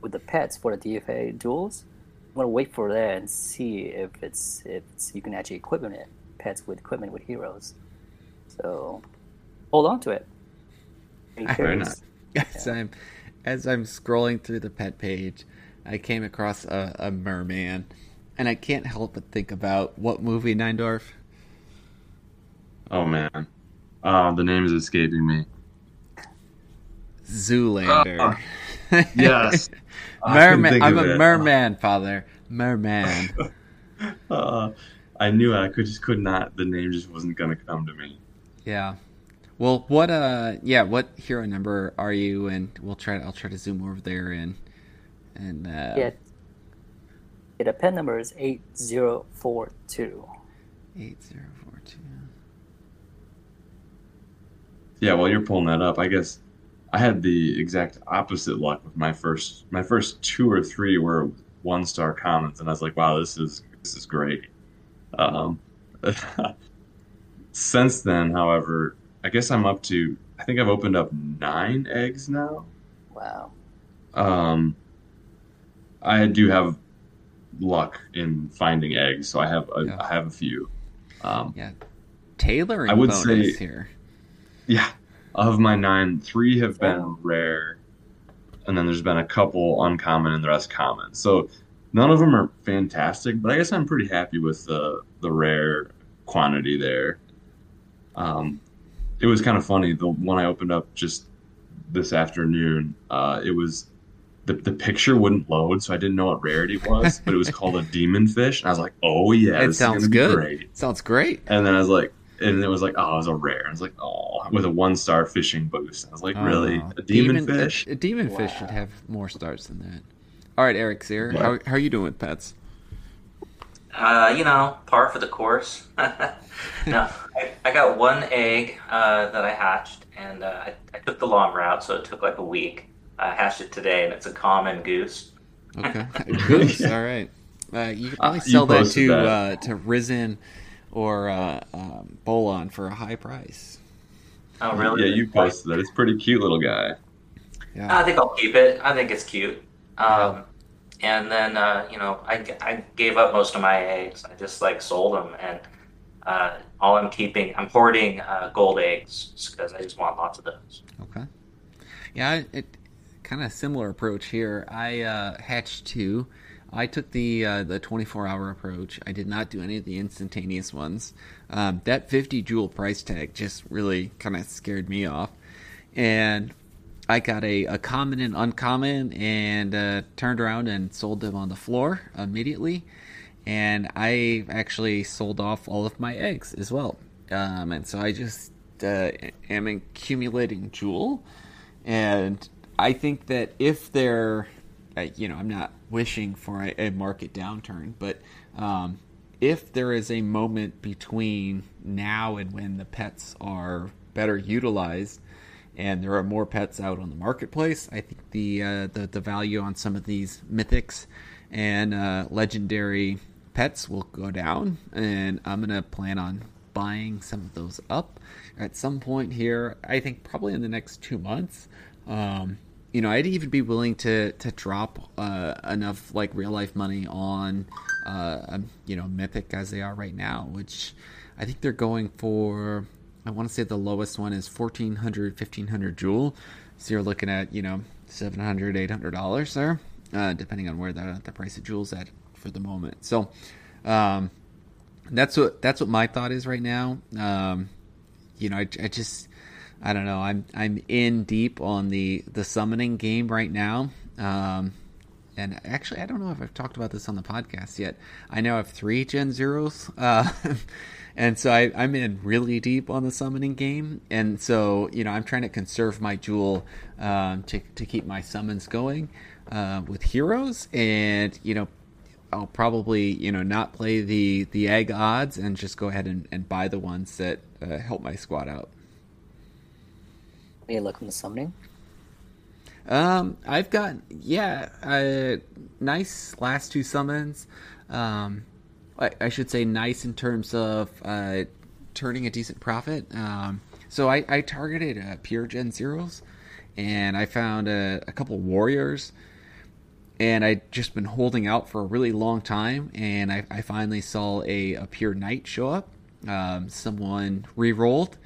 with the pets for the DFK duels. I'm gonna wait for that and see if it's if it's, you can actually equipment it pets with equipment with heroes. So hold on to it. Be Very curious. nice. As I'm as I'm scrolling through the pet page, I came across a, a merman, and I can't help but think about what movie Neindorf. Oh man, uh, the name is escaping me. Zoolander. Yes, merman. I'm a it. merman, father. Merman. Uh, I knew I could just could not. The name just wasn't gonna come to me. yeah. Well, what uh, yeah, what hero number are you? And we'll try. I'll try to zoom over there and and uh, Yeah. Yeah, the pet number is eight zero four two. eight zero four two. Yeah, while you're pulling that up, I guess I had the exact opposite luck with my first. My first two or three were one star comments, and I was like, "Wow, this is this is great." Um, since then, however, I guess I'm up to. I think I've opened up nine eggs now. Wow. Um, I do have luck in finding eggs, so I have a, Yeah. I have a few. Um, Yeah, tailoring I would bonus say- here. yeah, of my nine, three have been Wow. rare, and then there's been a couple uncommon and the rest common. So none of them are fantastic, but I guess I'm pretty happy with the the rare quantity there. Um, it was kind of funny. The one I opened up just this afternoon, uh, it was the, the picture wouldn't load, so I didn't know what rarity was, but it was called a demon fish. And I was like, oh yeah, it this sounds is good. be great. Sounds great. And then I was like, and it was like, oh, it was a rare. I was like, oh, with a one star fishing boost. I was like, really, Oh, a demon, fish? A, a demon fish should have more stars than that. All right, Erexere, Yeah. how, how are you doing with pets? Uh, you know, par for the course. no, I, I got one egg uh, that I hatched, and uh, I, I took the long route, so it took like a week. I hatched it today, and it's a common goose. Okay, goose. All right. Uh, you can probably Uh, sell that to that. Uh, to Risen or uh, um, Bolon for a high price. Oh, really? Yeah, you posted that. It's a pretty cute little guy. Yeah. I think I'll keep it. I think it's cute. Um, and then, uh, you know, I, I gave up most of my eggs. I just like sold them, and uh, all I'm keeping, I'm hoarding uh, gold eggs because I just want lots of those. Okay. Yeah, it kind of similar approach here. I uh, hatched two. I took the uh, the 24 hour approach. I did not do any of the instantaneous ones. Um, that 50 jewel price tag just really kind of scared me off. And I got a, a common and uncommon and uh, turned around and sold them on the floor immediately. And I actually sold off all of my eggs as well. Um, and so I just uh, am accumulating jewel. And I think that if they're, uh, you know, I'm not wishing for a, a market downturn, but um, if there is a moment between now and when the pets are better utilized and there are more pets out on the marketplace, I think the uh, the, the value on some of these mythics and uh, legendary pets will go down, and I'm gonna plan on buying some of those up at some point here. I think probably in the next two months. Um, you know, I'd even be willing to to drop uh, enough like real life money on, uh, you know, Mythic as they are right now, which I think they're going for. I want to say the lowest one is 1400 1500 jewel. So you're looking at, you know, 700 800 dollars there, uh, depending on where the the price of jewels at for the moment. So, um, that's what that's what my thought is right now. Um, you know, I, I just I don't know. I'm I'm in deep on the the summoning game right now. Um, and actually, I don't know if I've talked about this on the podcast yet. I now have three Gen Zeros, uh, and so I, I'm in really deep on the summoning game. And so, you know, I'm trying to conserve my jewel um, to to keep my summons going uh, with heroes. And you know, I'll probably you know not play the the egg odds and just go ahead and, and buy the ones that uh, help my squad out. Any luck on the summoning? Um, I've got yeah, uh, nice last two summons. Um, I, should say nice in terms of uh, turning a decent profit. Um, so I, I targeted uh, pure Gen zeros, and I found a, a couple warriors, and I'd just been holding out for a really long time, and I, I finally saw a, a pure knight show up. Um, someone re-rolled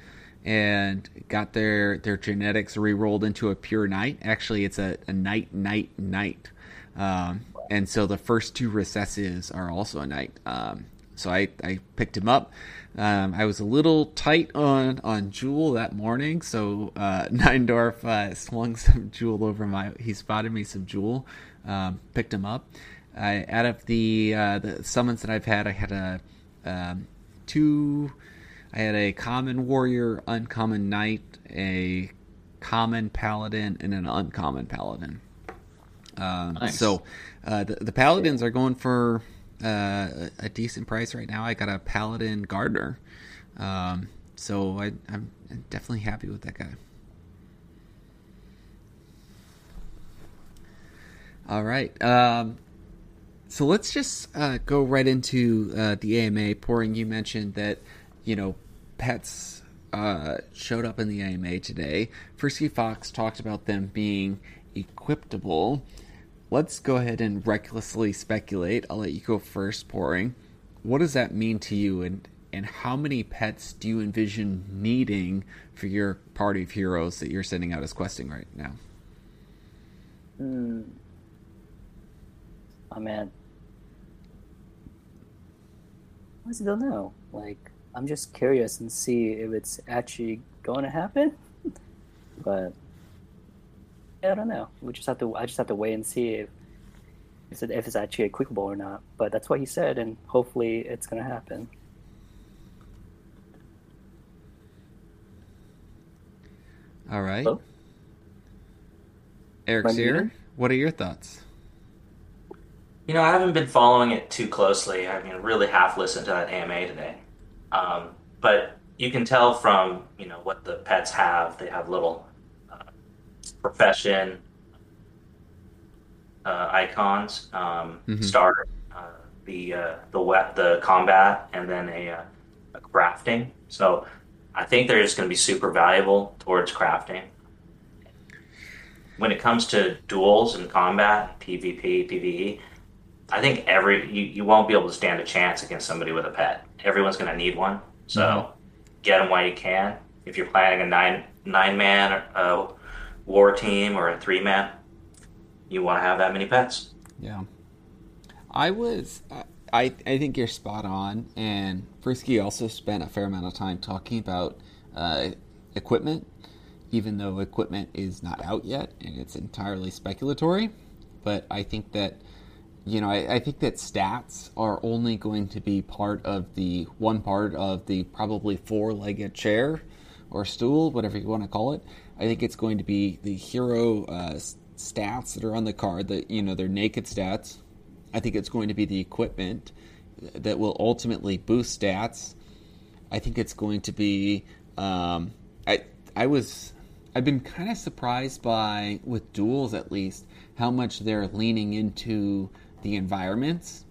and got their their genetics re-rolled into a pure knight. Actually, it's a, a knight, knight, knight. Um, and so the first two recessives are also a knight. Um, so I, I picked him up. Um, I was a little tight on on Jewel that morning, so uh, 9dorf uh, swung some Jewel over my. He spotted me some Jewel, um, picked him up. I, out of the uh, the summons that I've had, I had a um, two. I had a common warrior, uncommon knight, a common paladin, and an uncommon paladin. Um, Nice. So uh, the, the paladins are going for uh, a- decent price right now. I got a paladin gardener, um, so I, I'm definitely happy with that guy. All right. Um, so let's just uh, go right into uh, the AMA. Poring, you mentioned that you know pets uh, showed up in the AMA today. Frisky Fox talked about them being equipable. Let's go ahead and recklessly speculate. I'll let you go first, Poring. What does that mean to you, and and how many pets do you envision needing for your party of heroes that you're sending out as questing right now? Hmm. Oh man. I don't know. Like, I'm just curious and see if it's actually going to happen. but I don't know. We just have to. I just have to wait and see if if it's actually equipable or not. But that's what he said, and hopefully it's going to happen. All right. Hello? Erexere. What are your thoughts? You know, I haven't been following it too closely. I mean, really half listened to that AMA today. Um, but you can tell from, you know, what the pets have. They have little profession uh, icons, um, mm-hmm. uh, the uh, the wet, the combat, and then a, uh, a crafting. So I think they're just going to be super valuable towards crafting. When it comes to duels and combat, PvP, PvE, I think every you, you won't be able to stand a chance against somebody with a pet. Everyone's going to need one, so mm-hmm. get them while you can. If you're planning a nine nine man uh, war team or a three man, you want to have that many pets. Yeah, I was. I I think you're spot on, and Frisky also spent a fair amount of time talking about uh, equipment, even though equipment is not out yet and it's entirely speculatory. But I think that you know, I, I, think that stats are only going to be part of the one part of the probably four legged chair or stool, whatever you want to call it. I think it's going to be the hero uh, stats that are on the card, that, you know, they're naked stats. I think it's going to be the equipment that will ultimately boost stats. I think it's going to be. Um, I I was I've been kind of surprised by with duels at least how much they're leaning into the environments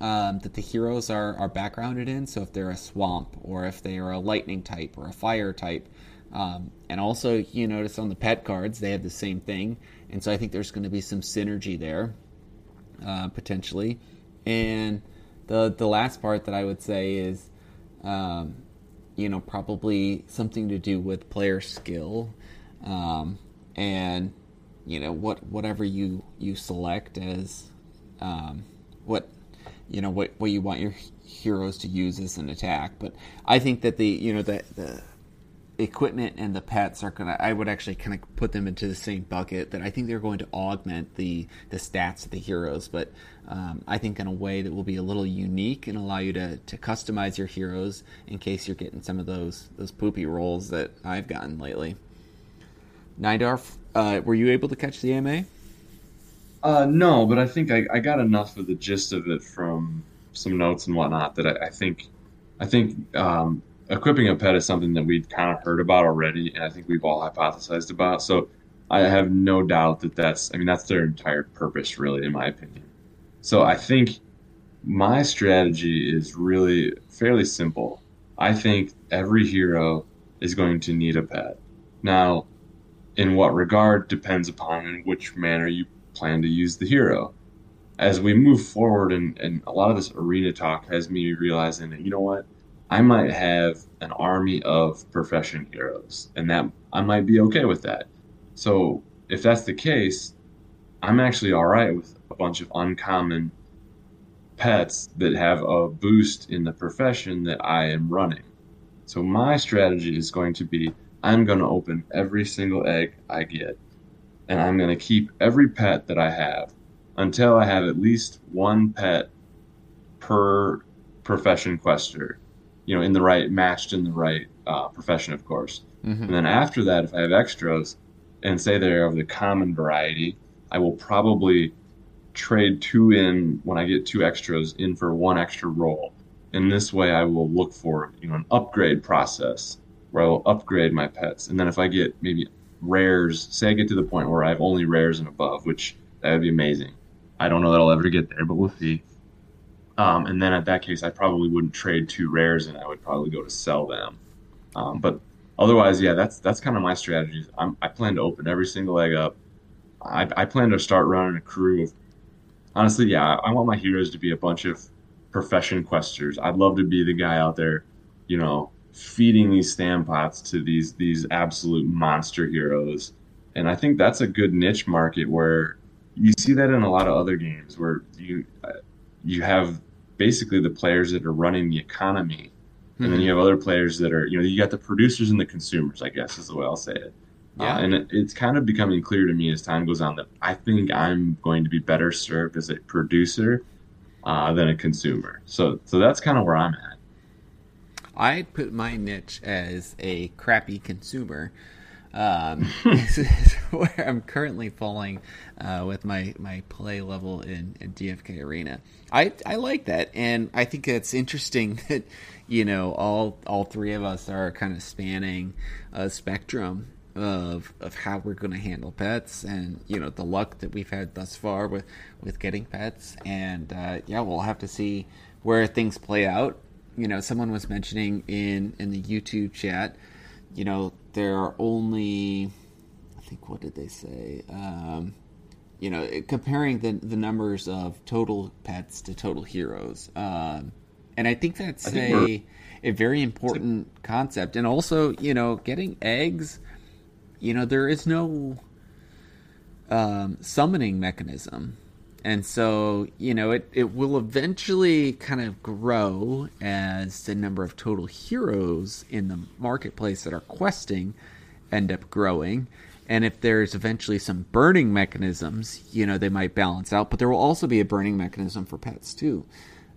um, that the heroes are, are backgrounded in. So if they're a swamp, or if they are a lightning type, or a fire type. Um, and also, you notice on the pet cards, they have the same thing. And so I think there's going to be some synergy there, uh, potentially. And the, the last part that I would say is, um, you know, probably something to do with player skill. Um, and you know what whatever you you select as um, what you know what what you want your heroes to use as an attack. But I think that the you know the the equipment and the pets are gonna I would actually kind of put them into the same bucket that I think they're going to augment the the stats of the heroes, but um, I think in a way that will be a little unique and allow you to, to customize your heroes in case you're getting some of those those poopy rolls that I've gotten lately. 9dorf, uh, were you able to catch the AMA? Uh, no, but I think I, I got enough of the gist of it from some notes and whatnot that I, I think I think um, equipping a pet is something that we'd kind of heard about already, and I think we've all hypothesized about. So I have no doubt that that's I mean that's their entire purpose, really, in my opinion. So I think my strategy is really fairly simple. I think every hero is going to need a pet. Now, in what regard depends upon in which manner you plan to use the hero. As we move forward, and, and a lot of this arena talk has me realizing that, you know what? I might have an army of profession heroes, and that I might be okay with that. So if that's the case, I'm actually all right with a bunch of uncommon pets that have a boost in the profession that I am running. So my strategy is going to be I'm going to open every single egg I get and I'm going to keep every pet that I have until I have at least one pet per profession quester, you know, in the right, matched in the right uh, profession, of course. Mm-hmm. And then after that, if I have extras and say they're of the common variety, I will probably trade two in when I get two extras in for one extra roll. In this way, I will look for you know an upgrade process where I will upgrade my pets. And then if I get maybe rares. Say I get to the point where I have only rares and above, which that would be amazing. I don't know that I'll ever get there, but we'll see. Um, and then at that case, I probably wouldn't trade two rares, and I would probably go to sell them. Um, but otherwise, yeah, that's that's kind of my strategy. I'm, i plan to open every single leg up. I, I, plan to start running a crew of. Honestly, yeah, I, I want my heroes to be a bunch of profession questers. I'd love to be the guy out there, you know, feeding these stam pots to these these absolute monster heroes. And I think that's a good niche market where you see that in a lot of other games where you you have basically the players that are running the economy and then you have other players that are you know you got the producers and the consumers i guess is the way i'll say it Yeah. uh, and it, it's kind of becoming clear to me as time goes on that i think i'm going to be better served as a producer uh, than a consumer so so that's kind of where i'm at I'd put my niche as a crappy consumer. Um, is- is where I'm currently falling uh, with my, my play level in, in DFK Arena. I I like that, and I think it's interesting that you know all all three of us are kind of spanning a spectrum of of how we're going to handle pets, and you know the luck that we've had thus far with with getting pets, and uh, yeah, we'll have to see where things play out you know, someone was mentioning in in the YouTube chat, you know, there are only, I think, what did they say? Um, you know, comparing the the numbers of total pets to total heroes, um, and I think that's I think a a very important concept, and also, you know, getting eggs. You know, there is no um, summoning mechanism. And so, you know, it, it will eventually kind of grow as the number of total heroes in the marketplace that are questing end up growing. And if there's eventually some burning mechanisms, you know, they might balance out. But there will also be a burning mechanism for pets, too.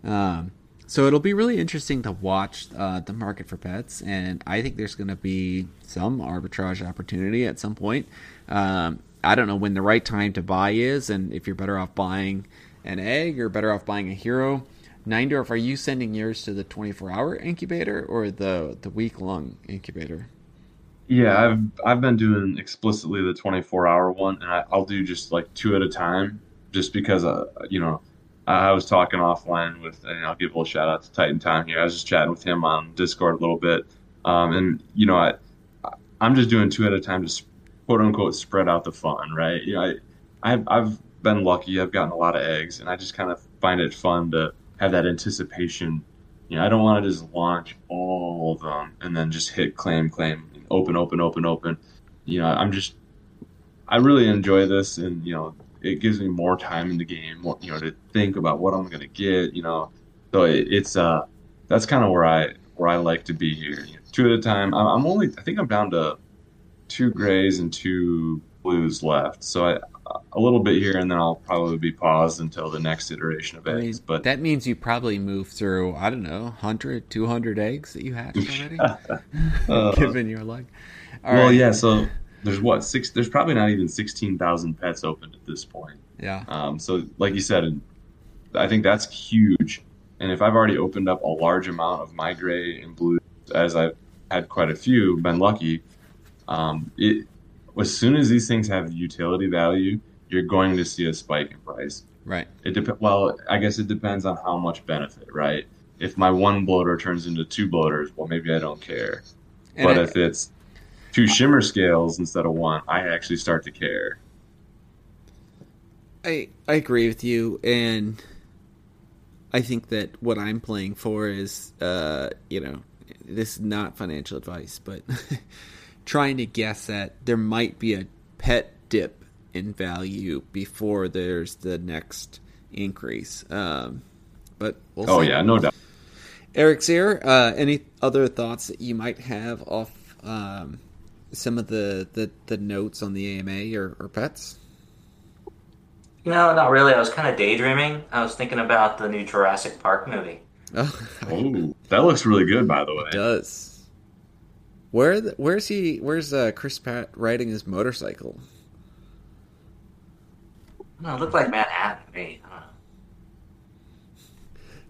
Um, so it'll be really interesting to watch uh, the market for pets, and I think there's going to be some arbitrage opportunity at some point. Um, I don't know when the right time to buy is, and if you're better off buying an egg or better off buying a hero. 9dorf, are you sending yours to the 24-hour incubator or the the week-long incubator? Yeah, I've I've been doing explicitly the 24 hour one, and I, I'll do just like two at a time, just because uh, you know, I was talking offline with, and I'll give a little shout out to Titan Time here. I was just chatting with him on Discord a little bit, um, and you know, I I'm just doing two at a time, just quote unquote spread out the fun, right? You know, I I've I've been lucky. I've gotten a lot of eggs, and I just kind of find it fun to have that anticipation. You know, I don't want to just launch all of them and then just hit claim, claim, open, open, open, open. You know, I'm just, I really enjoy this, and you know, it gives me more time in the game, more, you know, to think about what I'm gonna get. You know, so it, it's uh, that's kind of where I where I like to be here. You know, two at a time. I'm, I'm only, I think I'm down to two grays and two blues left. So I, a little bit here, and then I'll probably be paused until the next iteration of I mean, eggs. But that means you probably moved through, I don't know, 100, 200 eggs that you hatched already, uh, given your luck. All well, right. yeah. So there's what six? There's probably not even sixteen thousand pets opened at this point. Yeah. Um, so, like you said, I think that's huge. And if I've already opened up a large amount of my gray and blue, as I've had quite a few, been lucky. Um, it as soon as these things have utility value, you're going to see a spike in price. Right. It dep- Well, I guess it depends on how much benefit, right? If my one bloater turns into two bloaters, well, maybe I don't care. And but I- if it's two shimmer scales instead of one, I actually start to care. I I agree with you, and I think that what I'm playing for is, uh, you know, this is not financial advice, but trying to guess that there might be a pet dip in value before there's the next increase. Um, but we'll Oh see. yeah, no doubt. Erexere. Uh, any other thoughts that you might have off um, some of the, the, the notes on the AMA or, or pets? No, not really. I was kind of daydreaming. I was thinking about the new Jurassic Park movie. Oh, Oh, that looks really good, by the way. It does. Where the, where's he? Where's uh, Chris Pratt riding his motorcycle? No, it looked like Manhattan to me. I don't know.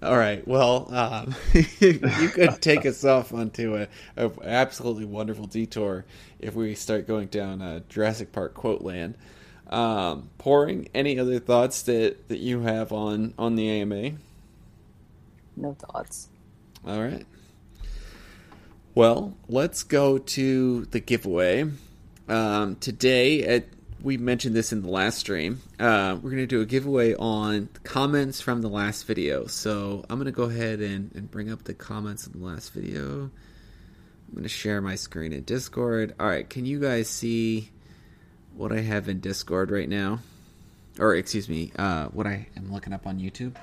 All right. Well, um, you could take us off onto a, a absolutely wonderful detour if we start going down uh, Jurassic Park quote land. Um, Poring. Any other thoughts that, that you have on on the AMA? No thoughts. All right. Well, let's go to the giveaway. Um, today, at, we mentioned this in the last stream. Uh, we're going to do a giveaway on comments from the last video. So I'm going to go ahead and, and bring up the comments in the last video. I'm going to share my screen in Discord. All right, can you guys see what I have in Discord right now? Or, excuse me, uh, what I am looking up on YouTube?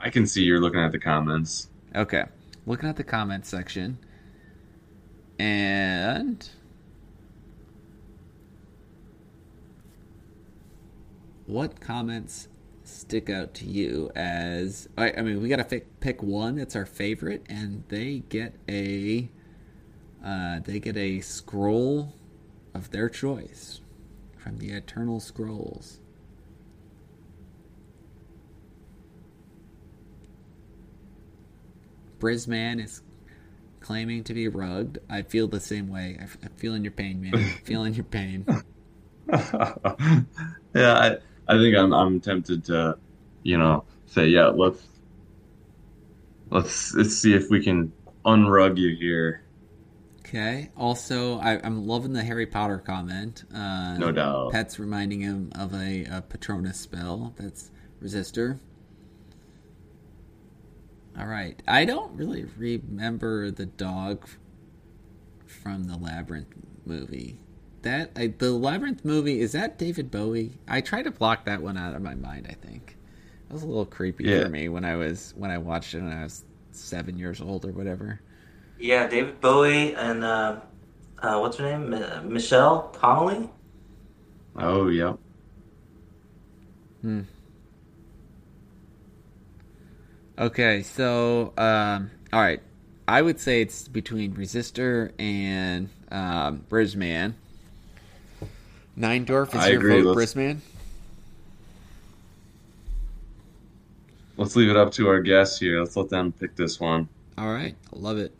I can see you're looking at the comments. Okay. Looking at the comments section. And what comments stick out to you as I, I mean we gotta pick, pick one that's our favorite and they get a uh, they get a scroll of their choice from the eternal scrolls Brisman is claiming to be rugged. I feel the same way. I, am feeling your pain, man. feeling your pain. yeah, I, I think I'm I'm tempted to, you know, say yeah. Let's let's let's see if we can unrug you here. Okay. Also, I, am loving the Harry Potter comment. Uh, no doubt. Pets reminding him of a, a Patronus spell. That's resistor. All right. I don't really remember the dog from the Labyrinth movie. That I, the Labyrinth movie is that David Bowie? I try to block that one out of my mind. I think it was a little creepy yeah. for me when I was when I watched it when I was seven years old or whatever. Yeah, David Bowie and uh, uh, what's her name? M- Michelle Connelly. Oh, yeah. Hmm. Okay, so um, all right, I would say it's between Resistor and um, Brisman. 9dorf is I your agree. vote, let's, Brisman. Let's leave it up to our guests here. Let's let them pick this one. All right, I love it.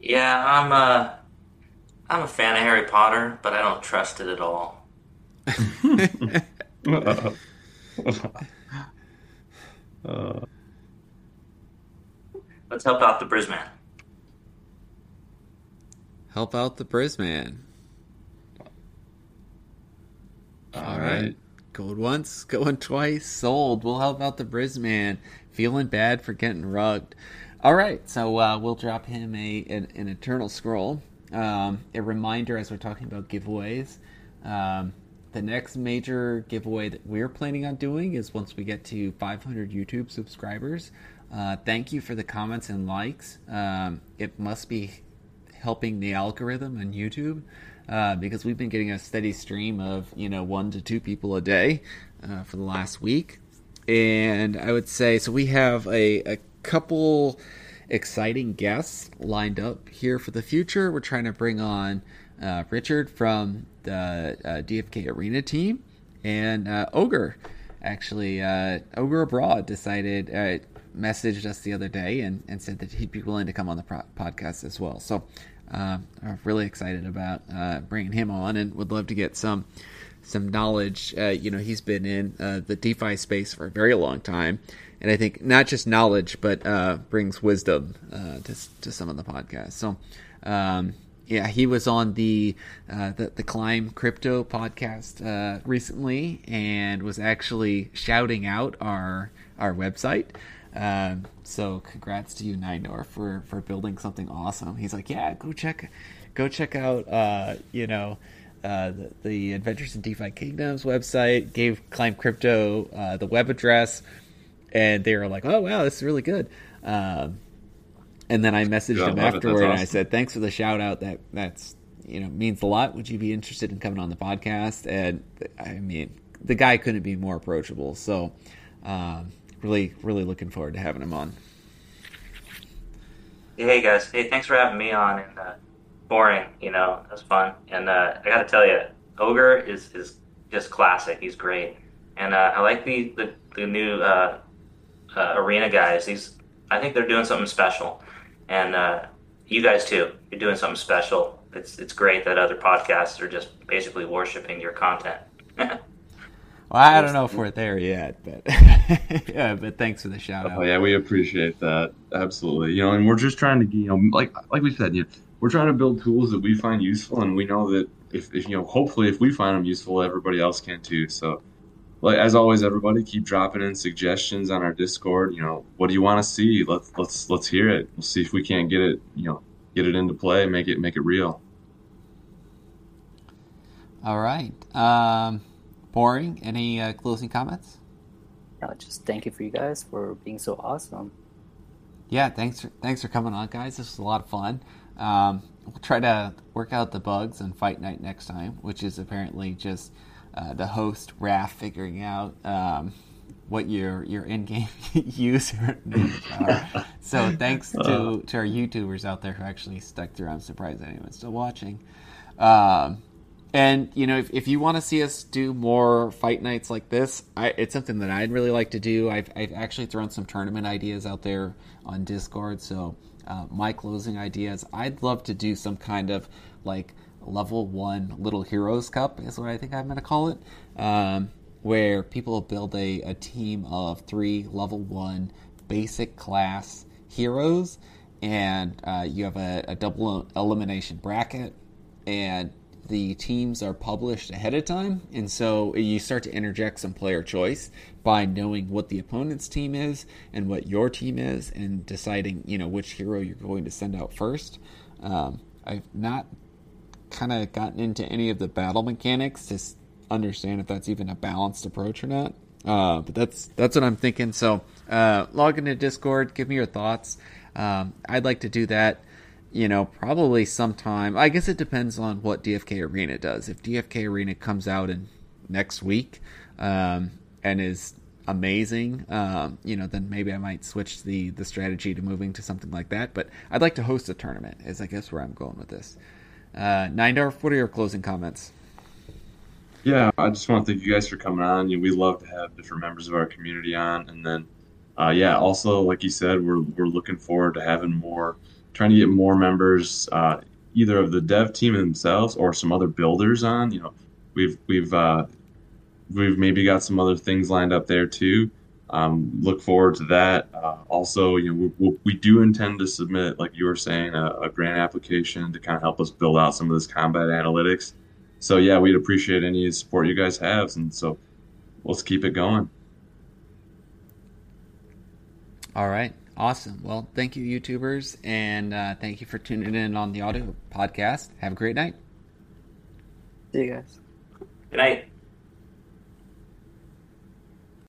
Yeah, I'm a, I'm a fan of Harry Potter, but I don't trust it at all. uh, Let's help out the Brisman. Help out the Brisman. All, All right. right. Going once, going twice, sold. We'll help out the Brisman. Feeling bad for getting rugged. All right, so uh, we'll drop him a an, an eternal scroll. Um, a reminder as we're talking about giveaways. Um, the next major giveaway that we're planning on doing is once we get to 500 YouTube subscribers. Uh, thank you for the comments and likes. Um, it must be helping the algorithm on YouTube uh, because we've been getting a steady stream of you know one to two people a day uh, for the last week, and I would say so. We have a, a couple exciting guests lined up here for the future. We're trying to bring on uh, Richard from the uh, DFK Arena team, and uh, Ogre. Actually, uh, Ogre Abroad decided, uh, messaged us the other day and, and said that he'd be willing to come on the pro- podcast as well. So I'm really excited about bringing him on and would love to get some some knowledge. you know, he's been in the DeFi space for a very long time and I think not just knowledge, but uh, brings wisdom uh, to to some of the podcasts. So, um, yeah, he was on the uh, the, the Climb Crypto podcast uh, recently and was actually shouting out our our website. Um, so congrats to you, 9dorf, for for building something awesome. He's like, yeah, go check go check out uh, you know. Uh, the, the, Adventures in DeFi Kingdoms website gave Climb Crypto uh, the web address, and they were like, "Oh wow, this is really good." Um, and then I messaged yeah, him afterward awesome. and I said, "Thanks for the shout out. That that's you know means a lot. Would you be interested in coming on the podcast?" And I mean, the guy couldn't be more approachable. So, um, really, really looking forward to having him on. Hey guys, hey, thanks for having me on. And uh, Poring, you know, it was fun. And uh, I got to tell you, Ogre is is just classic. He's great, and uh, I like the the, the new uh, uh, arena guys. These, I think they're doing something special and uh, you guys too. You're doing something special. It's it's great that other podcasts are just basically worshiping your content. well, I don't know if we're there yet, but yeah, but thanks for the shout out. Oh yeah, we appreciate that absolutely. You know, and we're just trying to you know, like like we said, you know, we're trying to build tools that we find useful, and we know that if, if you know, hopefully, if we find them useful, everybody else can too. So like as always, everybody keep dropping in suggestions on our Discord. You know, what do you want to see? Let's let's let's hear it. We'll see if we can't get it. You know, get it into play, make it make it real. All right. Um, Poring. Any uh, closing comments? Uh, just thank you for you guys for being so awesome. Yeah, thanks. For, thanks for coming on, guys. This was a lot of fun. Um, we'll try to work out the bugs on Fight Night next time, which is apparently just uh, the host Raph figuring out um, what your your in-game user names are. So thanks to to our YouTubers out there who actually stuck through. I'm surprised anyone's still watching. Um, and you know, if, if you want to see us do more fight nights like this, I, it's something that I'd really like to do. I've, I've actually thrown some tournament ideas out there on Discord. So uh, my closing ideas, I'd love to do some kind of like level one Little Heroes Cup is what I think I'm going to call it, um, where people build a, a team of three level one basic class heroes, and uh, you have a, a double elimination bracket, and the teams are published ahead of time, and so you start to interject some player choice by knowing what the opponent's team is and what your team is, and deciding you know which hero you're going to send out first. Um, I've not kind of gotten into any of the battle mechanics to understand if that's even a balanced approach or not. Uh, but that's that's what I'm thinking. So uh, log into Discord, give me your thoughts. Um, I'd like to do that you know, probably sometime. I guess it depends on what DFK Arena does. If DFK Arena comes out in next week um, and is amazing, um, you know, then maybe I might switch the the strategy to moving to something like that. But I'd like to host a tournament. Is I guess where I'm going with this. Uh, 9dorf, what are your closing comments? Yeah, I just want to thank you guys for coming on. We love to have different members of our community on, and then, uh, yeah, also like you said, we're we're looking forward to having more trying to get more members, uh, either of the dev team themselves or some other builders on. You know, we've we've uh, we've maybe got some other things lined up there too. Um, look forward to that. Uh, also, you know, we, we, do intend to submit, like you were saying, a, a, grant application to kind of help us build out some of this combat analytics. So yeah, we'd appreciate any support you guys have, and so let's keep it going. All right. Awesome. Well, thank you, YouTubers, and uh, thank you for tuning in on the audio podcast. Have a great night. See you guys. Good night.